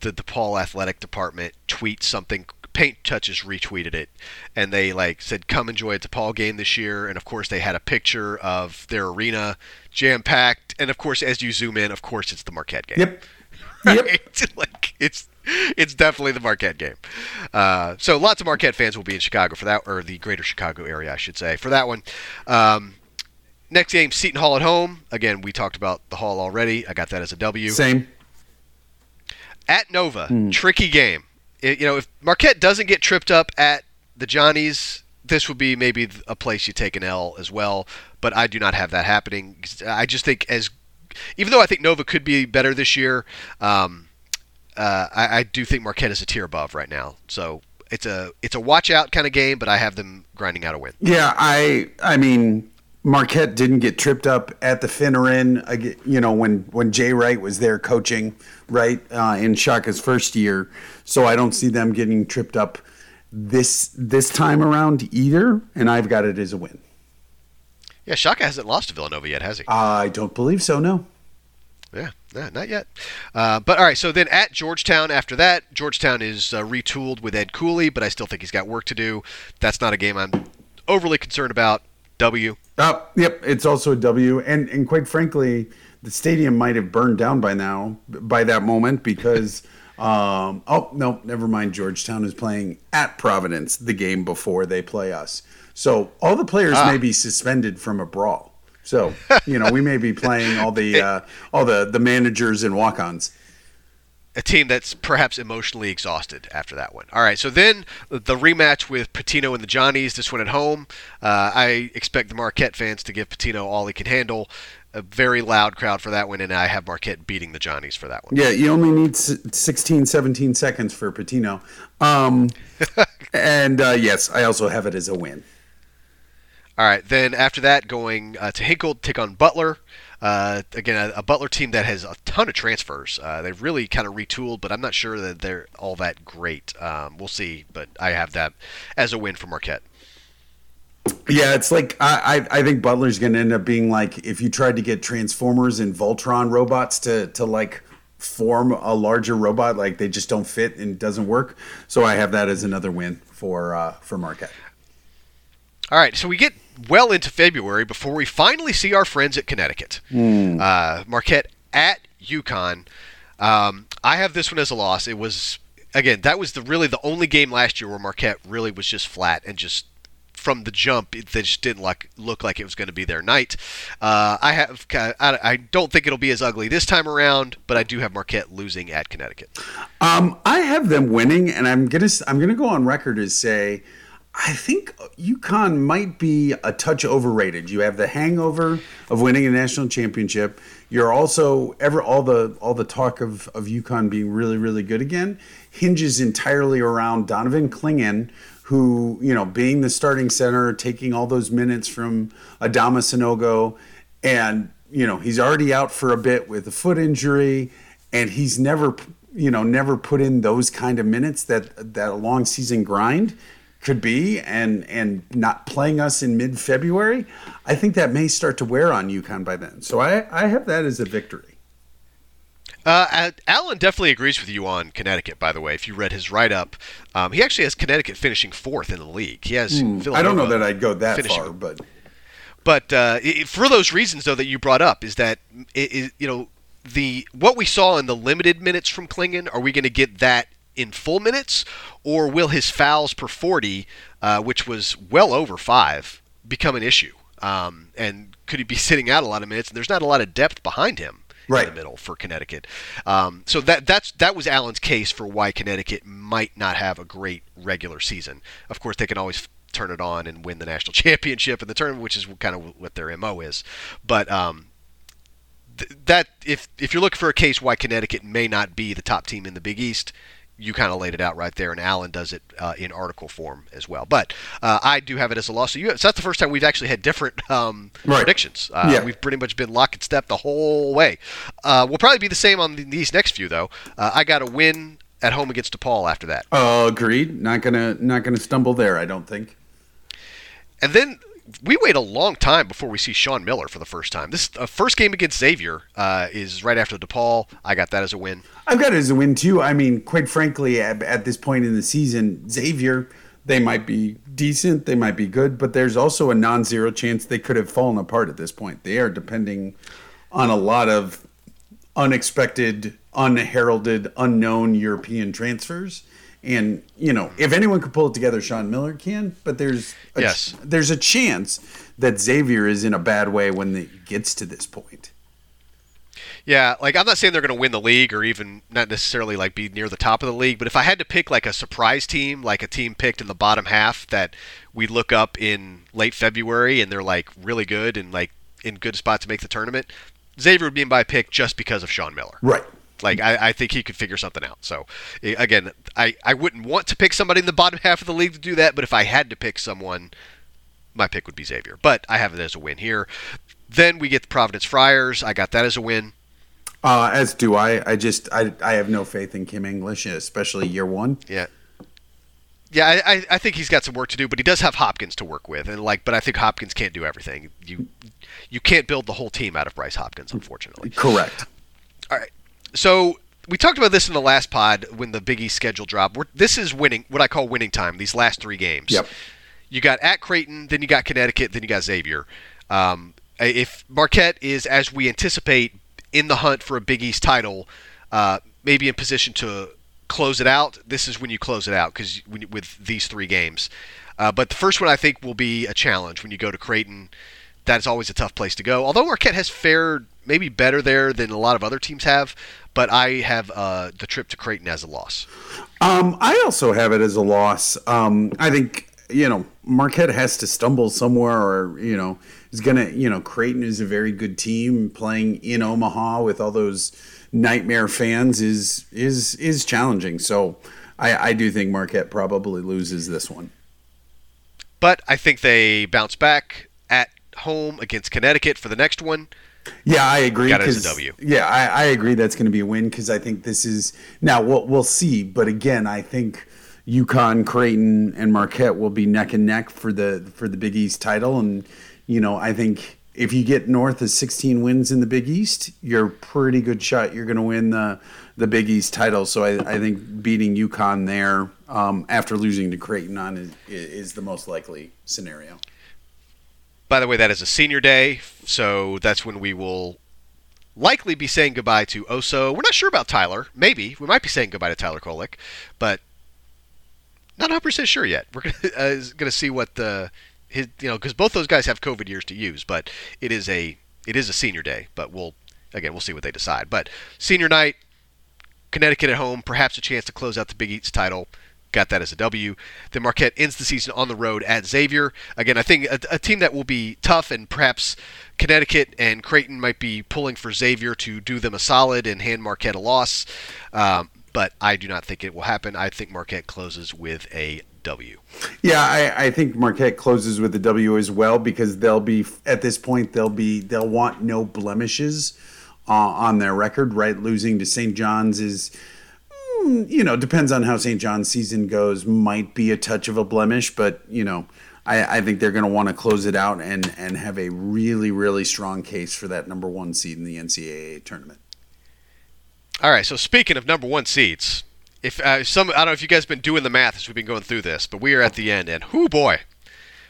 the DePaul athletic department tweet something. Paint Touches retweeted it, and they like said, "Come enjoy a DePaul game this year." And of course, they had a picture of their arena jam packed, and of course, as you zoom in, of course, it's the Marquette game. Yep. Yep. Like it's it's definitely the Marquette game. Uh, so lots of Marquette fans will be in Chicago for that, or the greater Chicago area, I should say, for that one. Um, next game, Seton Hall at home. Again, we talked about the Hall already. I got that as a W. Same. At Nova, tricky game. You know, if Marquette doesn't get tripped up at the Johnnies, this would be maybe a place you take an L as well. But I do not have that happening. I just think as, even though I think Nova could be better this year, um, uh, I, I do think Marquette is a tier above right now. So it's a it's a watch out kind of game, but I have them grinding out a win. Yeah, I I mean Marquette didn't get tripped up at the Finneran, you know, when when Jay Wright was there coaching, right uh, in Shaka's first year. So I don't see them getting tripped up this this time around either. And I've got it as a win. Yeah, Shaka hasn't lost to Villanova yet, has he? I don't believe so. No. Yeah, not yet. Uh, but all right, so then at Georgetown after that, Georgetown is uh, retooled with Ed Cooley, but I still think he's got work to do. That's not a game I'm overly concerned about. W. Oh, yep. It's also a W, and and quite frankly, the stadium might have burned down by now, by that moment, because. Um, oh no, never mind. Georgetown is playing at Providence the game before they play us, so all the players Ah. may be suspended from a brawl. So you know we may be playing all the uh, all the the managers and walk-ons. A team that's perhaps emotionally exhausted after that one. All right, so then the rematch with Pitino and the Johnnies, this one at home. Uh, I expect the Marquette fans to give Pitino all he can handle. A very loud crowd for that one, and I have Marquette beating the Johnnies for that one. Yeah, you only need s- 16, 17 seconds for Pitino. Um, and uh, yes, I also have it as a win. All right, then after that, going uh, to Hinkle, take on Butler. Uh, again, a, a Butler team that has a ton of transfers. Uh, they've really kind of retooled, but I'm not sure that they're all that great. Um, we'll see, but I have that as a win for Marquette. Yeah, it's like I, I I think Butler's going to end up being like if you tried to get Transformers and Voltron robots to to like form a larger robot, like they just don't fit and it doesn't work. So I have that as another win for uh, for Marquette. All right, so we get well into February before we finally see our friends at Connecticut. Uh, Marquette at UConn. Um, I have this one as a loss. It was again that was the really the only game last year where Marquette really was just flat and just from the jump it, they just didn't look look like it was going to be their night. Uh, I have I, I don't think it'll be as ugly this time around, but I do have Marquette losing at Connecticut. Um, I have them winning, and I'm gonna I'm gonna go on record as say. I think UConn might be a touch overrated. You have the hangover of winning a national championship. You're also ever all the all the talk of of UConn being really really good again hinges entirely around Donovan Clingan, who you know being the starting center, taking all those minutes from Adama Sanogo, and you know he's already out for a bit with a foot injury, and he's never you know never put in those kind of minutes that that long season grind could be and and not playing us in mid February, I think that may start to wear on UConn by then. So I I have that as a victory. Uh, Alan definitely agrees with you on Connecticut. By the way, if you read his write-up, um, he actually has Connecticut finishing fourth in the league. He has. I don't know that I'd go that finishing- far, but But uh, i for those reasons, though, that you brought up, is that it, it, you know the what we saw in the limited minutes from Clingan. Are we going to get that in full minutes, or will his fouls per forty, uh, which was well over five, become an issue? Um, and could he be sitting out a lot of minutes? And there's not a lot of depth behind him right. in the middle for Connecticut. Um, so that that's that was Allen's case for why Connecticut might not have a great regular season. Of course, they can always turn it on and win the national championship in the tournament, which is kind of what their mo is. But um, th- that if if you're looking for a case why Connecticut may not be the top team in the Big East, you kind of laid it out right there, and Allen does it uh, in article form as well. But uh, I do have it as a loss. So, you, so that's the first time we've actually had different um, Right. predictions. Uh, Yeah. We've pretty much been lock and step the whole way. Uh, we'll probably be the same on the, these next few, though. Uh, I got a win at home against DePaul after that. Agreed. Not gonna not gonna stumble there. I don't think. And then we wait a long time before we see Sean Miller for the first time. This uh, first game against Xavier uh, is right after DePaul. I got that as a win. I've got it as a win too. I mean, quite frankly, at, at this point in the season, Xavier, they might be decent, they might be good, but there's also a non-zero chance they could have fallen apart at this point. They are depending on a lot of unexpected, unheralded, unknown European transfers. And you know, if anyone could pull it together, Sean Miller can. But there's a, Yes. there's a chance that Xavier is in a bad way when it gets to this point. Yeah, like I'm not saying they're going to win the league or even not necessarily like be near the top of the league, but if I had to pick like a surprise team, like a team picked in the bottom half that we look up in late February and they're like really good and like in good spot to make the tournament, Xavier would be my pick just because of Sean Miller. Right. Like I, I think he could figure something out. So again, I, I wouldn't want to pick somebody in the bottom half of the league to do that, but if I had to pick someone, my pick would be Xavier. But I have it as a win here. Then we get the Providence Friars. I got that as a win. Uh, as do I. I just I I have no faith in Kim English, especially year one. Yeah. Yeah, I, I- I think he's got some work to do, but he does have Hopkins to work with, and like, but I think Hopkins can't do everything. You, you can't build the whole team out of Bryce Hopkins, unfortunately. Correct. All right. So we talked about this in the last pod when the Big East schedule dropped. We're, this is winning, what I call winning time. These last three games. Yep. You got at Creighton, then you got Connecticut, then you got Xavier. Um, if Marquette is, as we anticipate, in the hunt for a Big East title, uh, maybe in position to close it out, this is when you close it out because with these three games. Uh, but the first one I think will be a challenge when you go to Creighton. That is always a tough place to go. Although Marquette has fared maybe better there than a lot of other teams have, but I have uh, the trip to Creighton as a loss. Um, I also have it as a loss. Um, I think you know Marquette has to stumble somewhere, or you know is gonna you know Creighton is a very good team playing in Omaha with all those nightmare fans is is is challenging. So I, I do think Marquette probably loses this one. But I think they bounce back at home against Connecticut for the next one. Yeah, I agree. Got it as a 'cause- W. Yeah, I, I agree. That's going to be a win because I think this is now. We'll we'll see, but again, I think UConn, Creighton, and Marquette will be neck and neck for the for the Big East title, and you know, I think if you get north of 16 wins in the Big East, you're a pretty good shot. You're going to win the the Big East title. So I, I think beating UConn there um, after losing to Creighton on is, is the most likely scenario. By the way, that is a senior day, so that's when we will likely be saying goodbye to Oso. We're not sure about Tyler. Maybe we might be saying goodbye to Tyler Kolek, but not 100 percent sure yet. We're gonna, uh, going to see what the his you know because both those guys have COVID years to use, but it is a it is a senior day. But we'll again we'll see what they decide. But senior night, Connecticut at home, perhaps a chance to close out the Big East title. Got that as a W. Then Marquette ends the season on the road at Xavier. Again, I think a, a team that will be tough, and perhaps Connecticut and Creighton might be pulling for Xavier to do them a solid and hand Marquette a loss. Um, but I do not think it will happen. I think Marquette closes with a W. Yeah, I, I think Marquette closes with a W as well because they'll be at this point they'll be they'll want no blemishes uh, on their record. Right, losing to St. John's is you know depends on how St. John's season goes. Might be a touch of a blemish, but you know I, I think they're going to want to close it out and and have a really really strong case for that number one seed in the NCAA tournament. All right. So speaking of number one seeds, if uh, some I don't know if you guys have been doing the math as we've been going through this, but we are at the end, and whoo boy,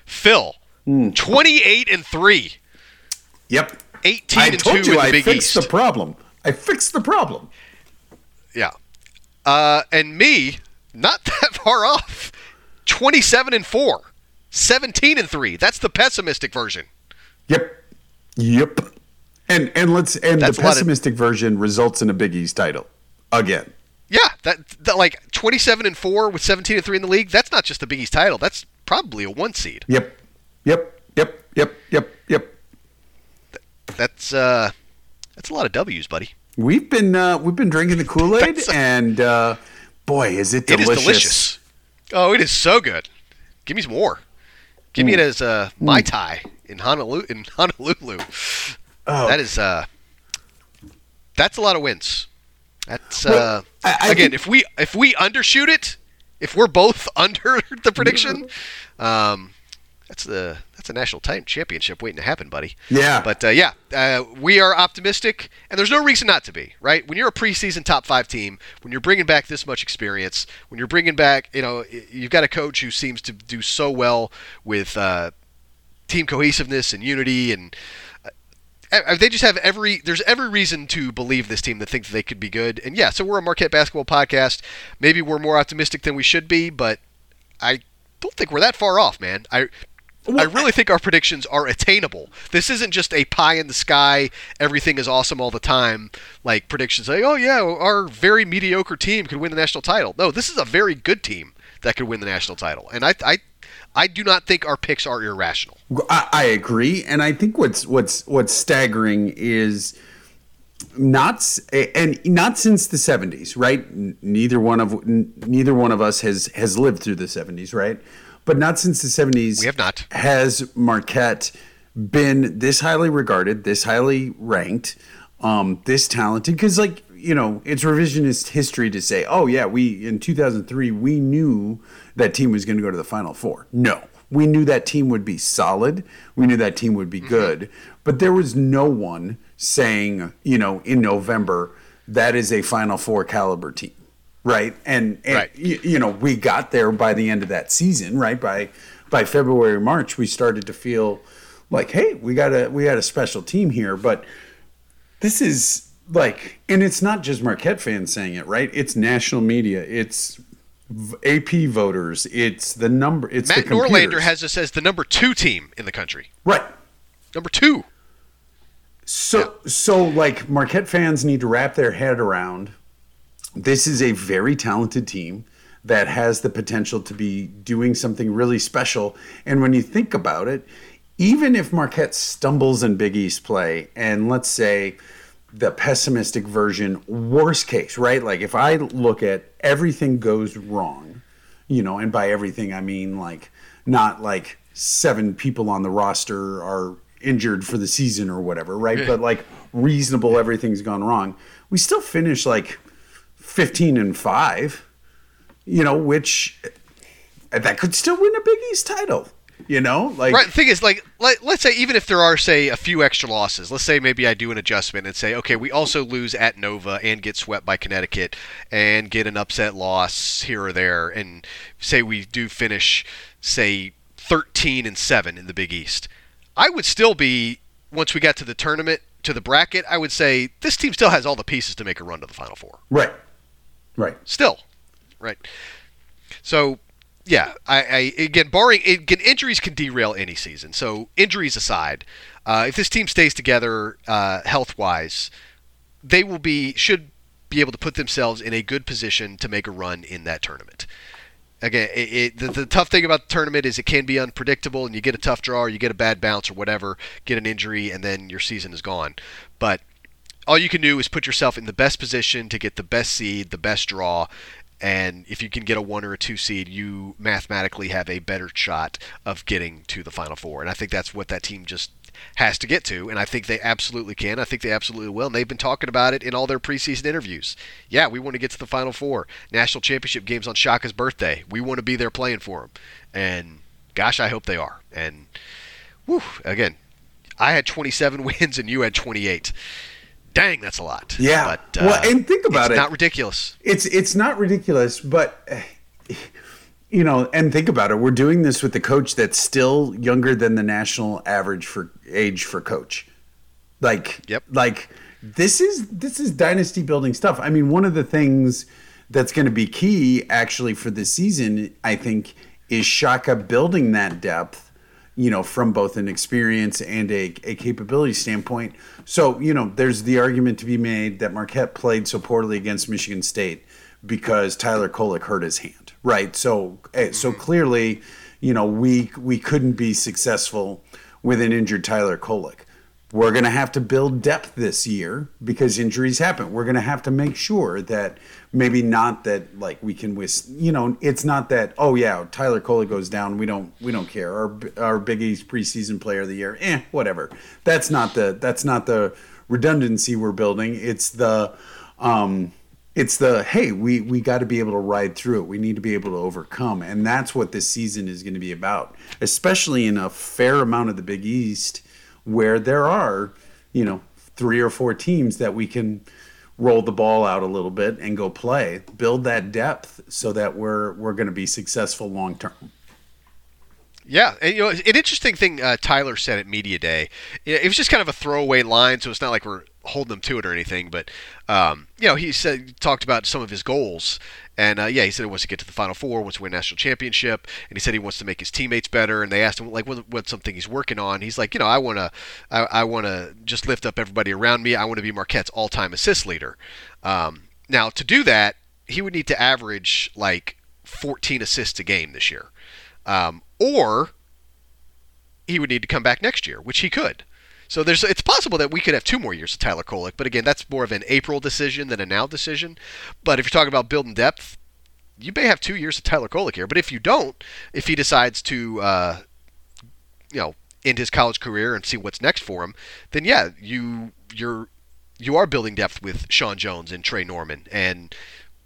Phil, twenty-eight and three. Yep, 18 I and told 2 you in the I Big fixed East. the problem. I fixed the problem. Yeah. Uh, and me, not that far off. 27 and 4. 17 and 3. That's the pessimistic version. Yep. Yep. And and let's and That's the lot of- pessimistic version results in a Big East title again. Yeah, that, that like 27 and 4 with 17 and 3 in the league, that's not just the Big East title. That's probably a 1 seed. Yep. Yep. Yep. Yep. Yep. Yep. That's uh that's a lot of W's, buddy. We've been uh, we've been drinking the Kool Aid, and uh, boy, is it It delicious! is delicious. Oh, it is so good. Give me some more. Give Mm. me it as uh, Mai Tai in Honolulu. In Honolulu. Oh. That is uh, that's a lot of wins. That's Well, uh, I- I again, think- if we if we undershoot it, if we're both under the prediction, um, that's the that's a national time championship waiting to happen, buddy. Yeah. But uh, yeah, uh, we are optimistic, and there's no reason not to be, right? When you're a preseason top five team, when you're bringing back this much experience, when you're bringing back, you know, you've got a coach who seems to do so well with uh, team cohesiveness and unity, and uh, they just have every there's every reason to believe this team that think that they could be good. And yeah, so we're a Marquette basketball podcast. Maybe we're more optimistic than we should be, but I don't think we're that far off, man. I I really think our predictions are attainable. This isn't just a pie in the sky, everything is awesome all the time, like predictions like, oh yeah, our very mediocre team could win the national title. No, this is a very good team that could win the national title. And I I I do not think our picks are irrational. I, I agree, and I think what's what's what's staggering is not and not since the 70s right neither one of neither one of us has has lived through the 70s right but not since the 70s We have not. has marquette been this highly regarded this highly ranked um this talented because like you know it's revisionist history to say oh yeah we in 2003 we knew that team was going to go to the final four no we knew that team would be solid. We knew that team would be good. But there was no one saying, you know, in November, that is a Final Four caliber team. Right. And, and Right. You, you know, we got there by the end of that season, right? By by February, March, we started to feel like, hey, we got a we got a special team here. But this is like and it's not just Marquette fans saying it, right? It's national media. It's AP voters. It's the number. It's Matt the. Norlander has us as the number two team in the country. right. Number two. So so like Marquette fans need to wrap their head around. This is a very talented team that has the potential to be doing something really special. And when you think about it, even if Marquette stumbles in Big East play, and let's say the pessimistic version, worst case, right? Like if I look at everything goes wrong, you know, and by everything I mean like not like seven people on the roster are injured for the season or whatever, right? But like reasonable, everything's gone wrong. We still finish like 15 and 5, you know, which uh, that could still win a Big East title, you know? Like Right. The thing is, like, let, let's say even if there are, say, a few extra losses, let's say maybe I do an adjustment and say, okay, we also lose at Nova and get swept by Connecticut and get an upset loss here or there, and say we do finish, say, 13 and 7 in the Big East. I would still be, once we got to the tournament, to the bracket, I would say this team still has all the pieces to make a run to the Final Four. right. Right. Still, right? So, yeah, I, I again, barring again, injuries can derail any season. So, injuries aside, uh, if this team stays together uh, health wise, they will be should be able to put themselves in a good position to make a run in that tournament. Again, it, it, the, the tough thing about the tournament is it can be unpredictable, and you get a tough draw, or you get a bad bounce, or whatever, get an injury, and then your season is gone. But all you can do is put yourself in the best position to get the best seed, the best draw, and if you can get a one or a two seed, you mathematically have a better shot of getting to the final four. And I think that's what that team just has to get to, and I think they absolutely can. I think they absolutely will, and they've been talking about it in all their preseason interviews. Yeah, we want to get to the final four. National championship games on Shaka's birthday. We want to be there playing for him, and gosh, I hope they are. And whew, again, I had 27 wins and you had 28 dang, that's a lot. Yeah. But, uh, Well, and think about it. it's. Not ridiculous. It's it's not ridiculous, but you know, and think about it. We're doing this with the coach that's still younger than the national average for age for coach. Like, Yep. like this is this is dynasty building stuff. I mean, one of the things that's going to be key actually for this season, I think, is Shaka building that depth you know, from both an experience and a, a capability standpoint. So, you know, there's the argument to be made that Marquette played so poorly against Michigan State because Tyler Kolek hurt his hand, right? So, eh, so clearly, you know, we we couldn't be successful with an injured Tyler Kolek. We're going to have to build depth this year because injuries happen. We're going to have to make sure that maybe not that like we can with you know it's not that oh yeah Tyler Kolek goes down we don't we don't care. Our our Big East preseason player of the year eh whatever. That's not the that's not the redundancy we're building. It's the um it's the hey we we got to be able to ride through it. We need to be able to overcome. And that's what this season is going to be about especially in a fair amount of the Big East where there are you know three or four teams that we can roll the ball out a little bit and go play, build that depth so that we're we're going to be successful long term. Yeah, and, you know, an interesting thing uh, Tyler said at media day. It was just kind of a throwaway line, so it's not like we're holding him to it or anything. But um, you know, he said talked about some of his goals, and uh, yeah, he said he wants to get to the Final Four, wants to win national championship, and he said he wants to make his teammates better. And they asked him like, what, what's something he's working on? He's like, you know, I want to, I, I want to just lift up everybody around me. I want to be Marquette's all-time assist leader. Um, now, to do that, he would need to average like 14 assists a game this year, um, or he would need to come back next year, which he could. So there's it's possible that we could have two more years of Tyler Kolek, but again, that's more of an April decision than a now decision. But if you're talking about building depth, you may have two years of Tyler Kolek here. But if you don't, if he decides to, uh, you know, end his college career and see what's next for him, then yeah, you you're you are building depth with Sean Jones and Tre Norman and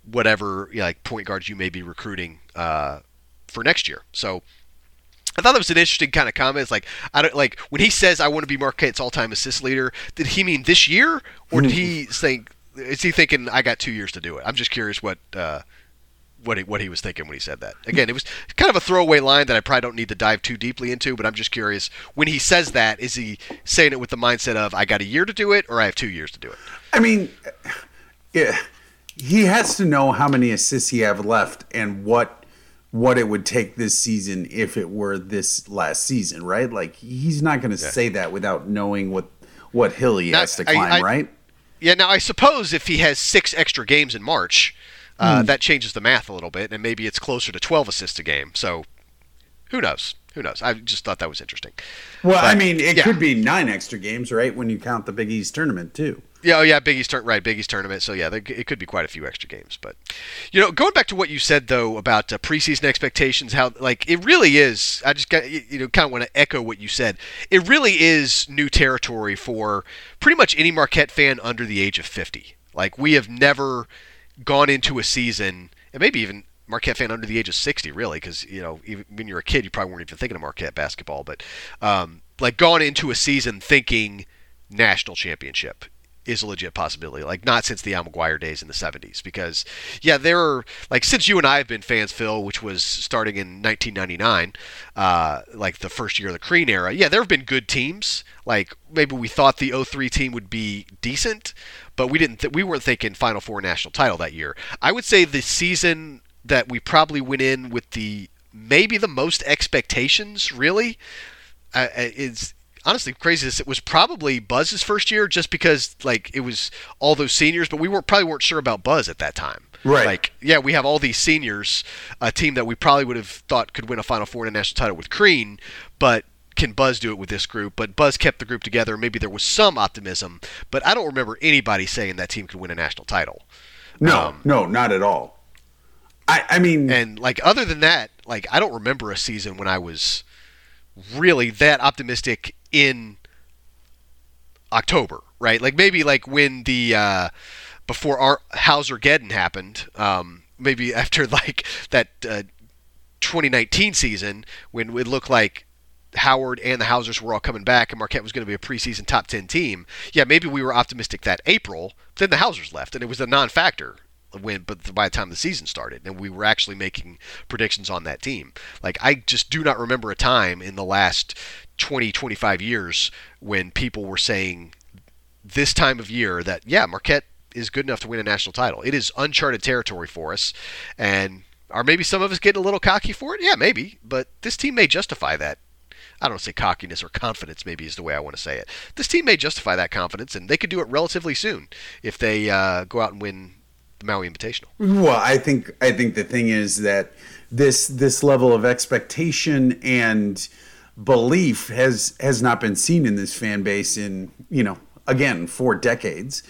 whatever you know, like point guards you may be recruiting uh, for next year. So I thought that was an interesting kind of comment. It's like I don't like when he says I want to be Marquette's all-time assist leader. Did he mean this year, or did he think? Is he thinking I got two years to do it? I'm just curious what uh, what he, what he was thinking when he said that. Again, it was kind of a throwaway line that I probably don't need to dive too deeply into. But I'm just curious when he says that, is he saying it with the mindset of I got a year to do it, or I have two years to do it? I mean, yeah, he has to know how many assists he have left and what what it would take this season if it were this last season, right? Like he's not going to yeah. say that without knowing what what hill he now, has to climb, I, I, right? Yeah. Now I suppose if he has six extra games in March, uh, mm. that changes the math a little bit, and maybe it's closer to twelve assists a game. So who knows? Who knows? I just thought that was interesting. Well, but, I mean, it yeah. could be nine extra games, right? When you count the Big East tournament too. Yeah, oh yeah, Big East right, Big East tournament. So yeah, it could be quite a few extra games. But you know, going back to what you said though about uh, preseason expectations, how like it really is. I just got you know kind of want to echo what you said. It really is new territory for pretty much any Marquette fan under the age of 50. Like we have never gone into a season, and maybe even Marquette fan under the age of 60, really, because you know even when you're a kid, you probably weren't even thinking of Marquette basketball, but um, like gone into a season thinking national championship is a legit possibility. Like not since the Al McGuire days in the 70s, because yeah, there are like since you and I have been fans, Phil, which was starting in 1999, uh, like the first year of the Crean era. Yeah, there have been good teams. Like maybe we thought the 03 team would be decent, but we didn't. Th- we weren't thinking Final Four national title that year. I would say the season that we probably went in with the maybe the most expectations really uh, is honestly crazy it was probably Buzz's first year just because like it was all those seniors, but we weren't probably weren't sure about Buzz at that time. Right. Like yeah, we have all these seniors, a team that we probably would have thought could win a Final Four and a national title with Crean, but can Buzz do it with this group? But Buzz kept the group together. Maybe there was some optimism, but I don't remember anybody saying that team could win a national title. No, um, no, not at all. I, I mean, and like other than that, like I don't remember a season when I was really that optimistic in October, right? Like maybe like when the uh, before our Hauser Geddon happened, um, maybe after like that uh, 2019 season when it looked like Howard and the Hausers were all coming back and Marquette was going to be a preseason top 10 team. Yeah, maybe we were optimistic that April, then the Hausers left and it was a non-factor when but by the time the season started and we were actually making predictions on that team. Like i just do not remember a time in the last 20 25 years when people were saying this time of year that yeah marquette is good enough to win a national title. It is uncharted territory for us and are maybe some of us getting a little cocky for it? Yeah maybe but this team may justify that. I don't say cockiness or confidence, maybe is the way I want to say it. This team may justify that confidence, and they could do it relatively soon if they uh, go out and win the Maui Invitational. Well, I think I think the thing is that this this level of expectation and belief has has not been seen in this fan base in you know again for decades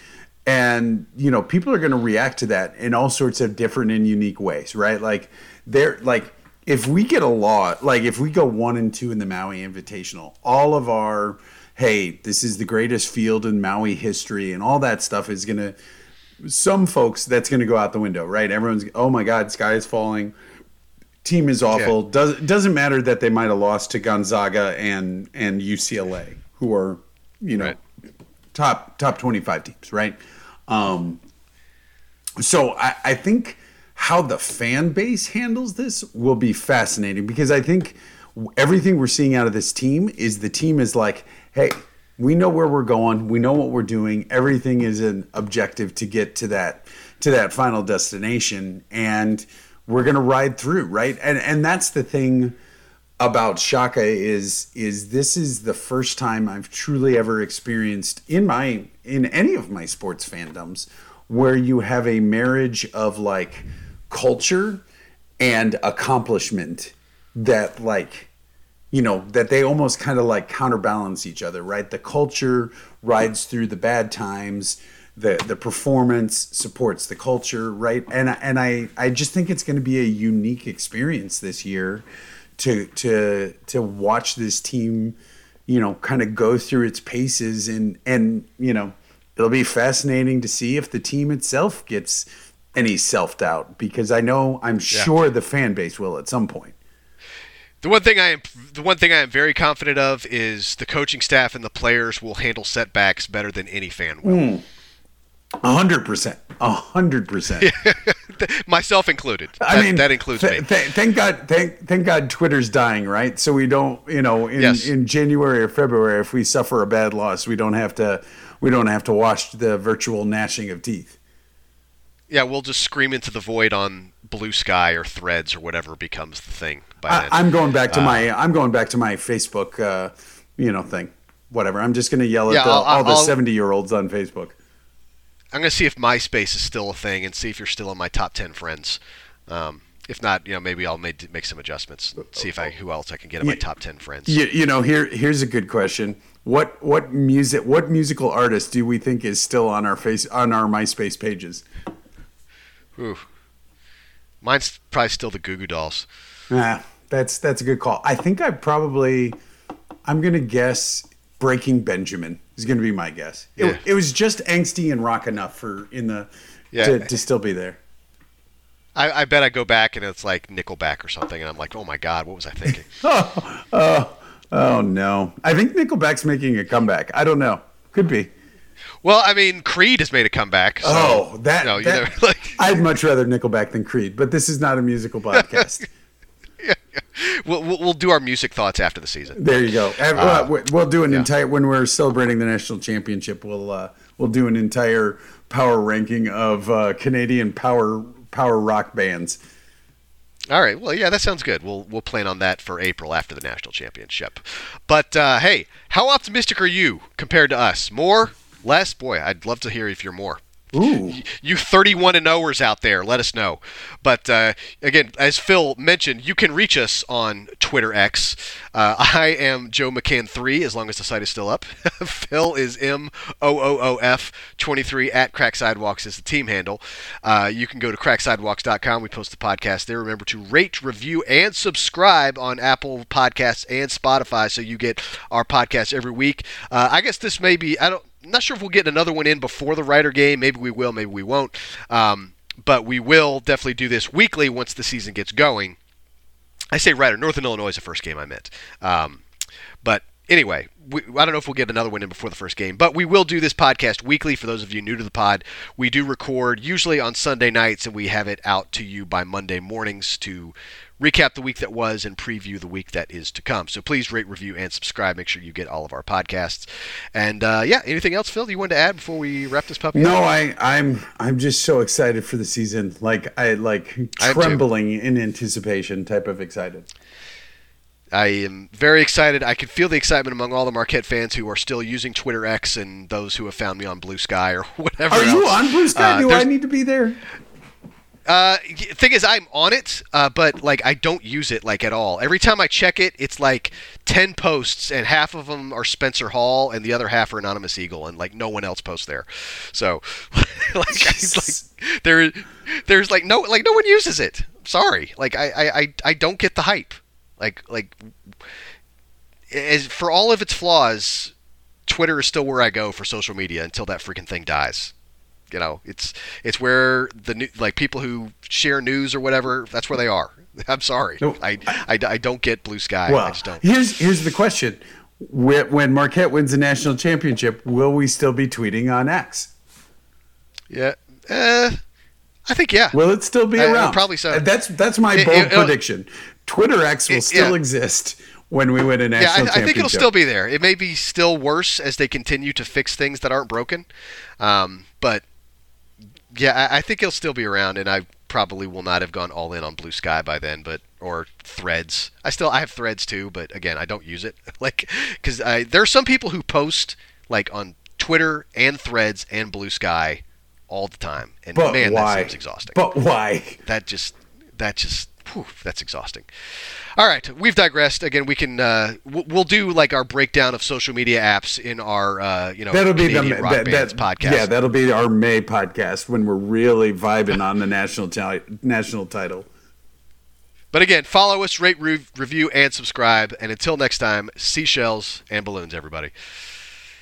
and you know people are going to react to that in all sorts of different and unique ways right like they're like if we get a lot like if we go one and two in the maui invitational all of our hey this is the greatest field in maui history and all that stuff is going to some folks that's going to go out the window right everyone's oh my god sky is falling team is awful yeah. does doesn't matter that they might have lost to gonzaga and and ucla who are you know right. top top 25 teams right um, so I, I think how the fan base handles this will be fascinating because I think everything we're seeing out of this team is the team is like, hey, we know where we're going, we know what we're doing. Everything is an objective to get to that to that final destination, and we're gonna ride through, right? And and that's the thing about Shaka is is this is the first time I've truly ever experienced in my in any of my sports fandoms where you have a marriage of like culture and accomplishment that like you know that they almost kind of like counterbalance each other right the culture rides through the bad times the the performance supports the culture right and and I I just think it's going to be a unique experience this year to to to watch this team, you know, kind of go through its paces and and you know, it'll be fascinating to see if the team itself gets any self doubt because I know I'm yeah. sure the fan base will at some point. The one thing I am the one thing I am very confident of is the coaching staff and the players will handle setbacks better than any fan will. Mm. A hundred percent. A hundred percent. Myself included. That, I mean, that includes th- me. Th- thank God. Thank thank God. Twitter's dying, right? So we don't, you know, in, yes. in January or February, if we suffer a bad loss, we don't have to, we don't have to watch the virtual gnashing of teeth. Yeah, we'll just scream into the void on Blue Sky or Threads or whatever becomes the thing. By I, am going back to uh, my, I'm going back to my Facebook, uh, you know, thing. Whatever. I'm just going to yell at yeah, the, all the 70 year olds on Facebook. I'm gonna see if MySpace is still a thing and see if you're still in my top ten friends. Um, if not, you know, maybe I'll make, make some adjustments. See if I who else I can get in my top ten friends. You, you know, here here's a good question. What what music what musical artist do we think is still on our face on our MySpace pages? Ooh, mine's probably still the Goo Goo Dolls. Yeah, that's that's a good call. I think I probably I'm gonna guess Breaking Benjamin is going to be my guess. It, yeah. it, was just angsty and rock enough for in the yeah. to, to still be there. I, I, bet I go back and it's like Nickelback or something, and I'm like, oh my god, what was I thinking? oh, oh, oh no! I think Nickelback's making a comeback. I don't know. Could be. Well, I mean, Creed has made a comeback. So, oh, that, you know, that like... I'd much rather Nickelback than Creed, but this is not a musical podcast. yeah, We'll, we'll, we'll do our music thoughts after the season. There you go. Uh, we'll do an yeah. entire when we're celebrating the national championship. We'll uh, we'll do an entire power ranking of uh, Canadian power power rock bands. All right. Well, yeah, that sounds good. We'll we'll plan on that for April after the national championship. But uh, hey, how optimistic are you compared to us? More, less? Boy, I'd love to hear if you're more. Ooh. You 31 and 0ers out there, let us know. But uh, again, as Phil mentioned, you can reach us on Twitter X. Uh, I am Joe McCann3, as long as the site is still up. Phil is M O O O F 23 at Cracked Sidewalks is the team handle. Uh, you can go to crackedsidewalks.com. We post the podcast there. Remember to rate, review, and subscribe on Apple Podcasts and Spotify so you get our podcast every week. Uh, I guess this may be, I don't not sure if we'll get another one in before the Rider game. Maybe we will, maybe we won't. Um, but we will definitely do this weekly once the season gets going. I say Rider, Northern Illinois is the first game I meant. Um, but anyway, we, I don't know if we'll get another one in before the first game, but we will do this podcast weekly for those of you new to the pod. We do record usually on Sunday nights, and we have it out to you by Monday mornings to recap the week that was and preview the week that is to come. So please rate, review, and subscribe. Make sure you get all of our podcasts. And uh, yeah, anything else, Phil? You wanted to add before we wrap this puppy? No, up? I, I'm I'm just so excited for the season. Like I like trembling in anticipation, type of excited. I am very excited. I can feel the excitement among all the Marquette fans who are still using Twitter X and those who have found me on Blue Sky or whatever. Are you on Blue Sky? Uh, Do I need to be there? Uh, thing is, I'm on it, uh, but like I don't use it like at all. Every time I check it, it's like ten posts, and half of them are Spencer Hall, and the other half are Anonymous Eagle, and like no one else posts there. So, like, I, like there, there's like no like no one uses it. Sorry, like I, I, I, I don't get the hype. Like like as for all of its flaws, Twitter is still where I go for social media until that freaking thing dies. You know, it's it's where the new, like people who share news or whatever. That's where they are. I'm sorry, No, I, I, I don't get blue sky. Well, I just don't. here's here's the question: When Marquette wins the national championship, will we still be tweeting on X? Yeah, uh, I think yeah. Will it still be Uh, around? probably so. Uh, That's that's my It- bold it- prediction. Twitter X will still yeah. exist when we win a yeah, national I, I championship. think it'll still be there. It may be still worse as they continue to fix things that aren't broken, um, but yeah, I, I think he'll still be around, and I probably will not have gone all in on Blue Sky by then, but or Threads. I still I have Threads too, but again, I don't use it like because there are some people who post like on Twitter and Threads and Blue Sky all the time, and But man, why? that seems exhausting But why? that just that just whew, that's exhausting. All right, we've digressed. Again, we can uh, we'll do like our breakdown of social media apps in our uh, you know That'll be the Canadian rock that, that- podcast. Yeah, that'll be our May podcast when we're really vibing on the national ti- national title. but again, follow us, rate, re- review, and subscribe. And until next time, seashells and balloons, everybody.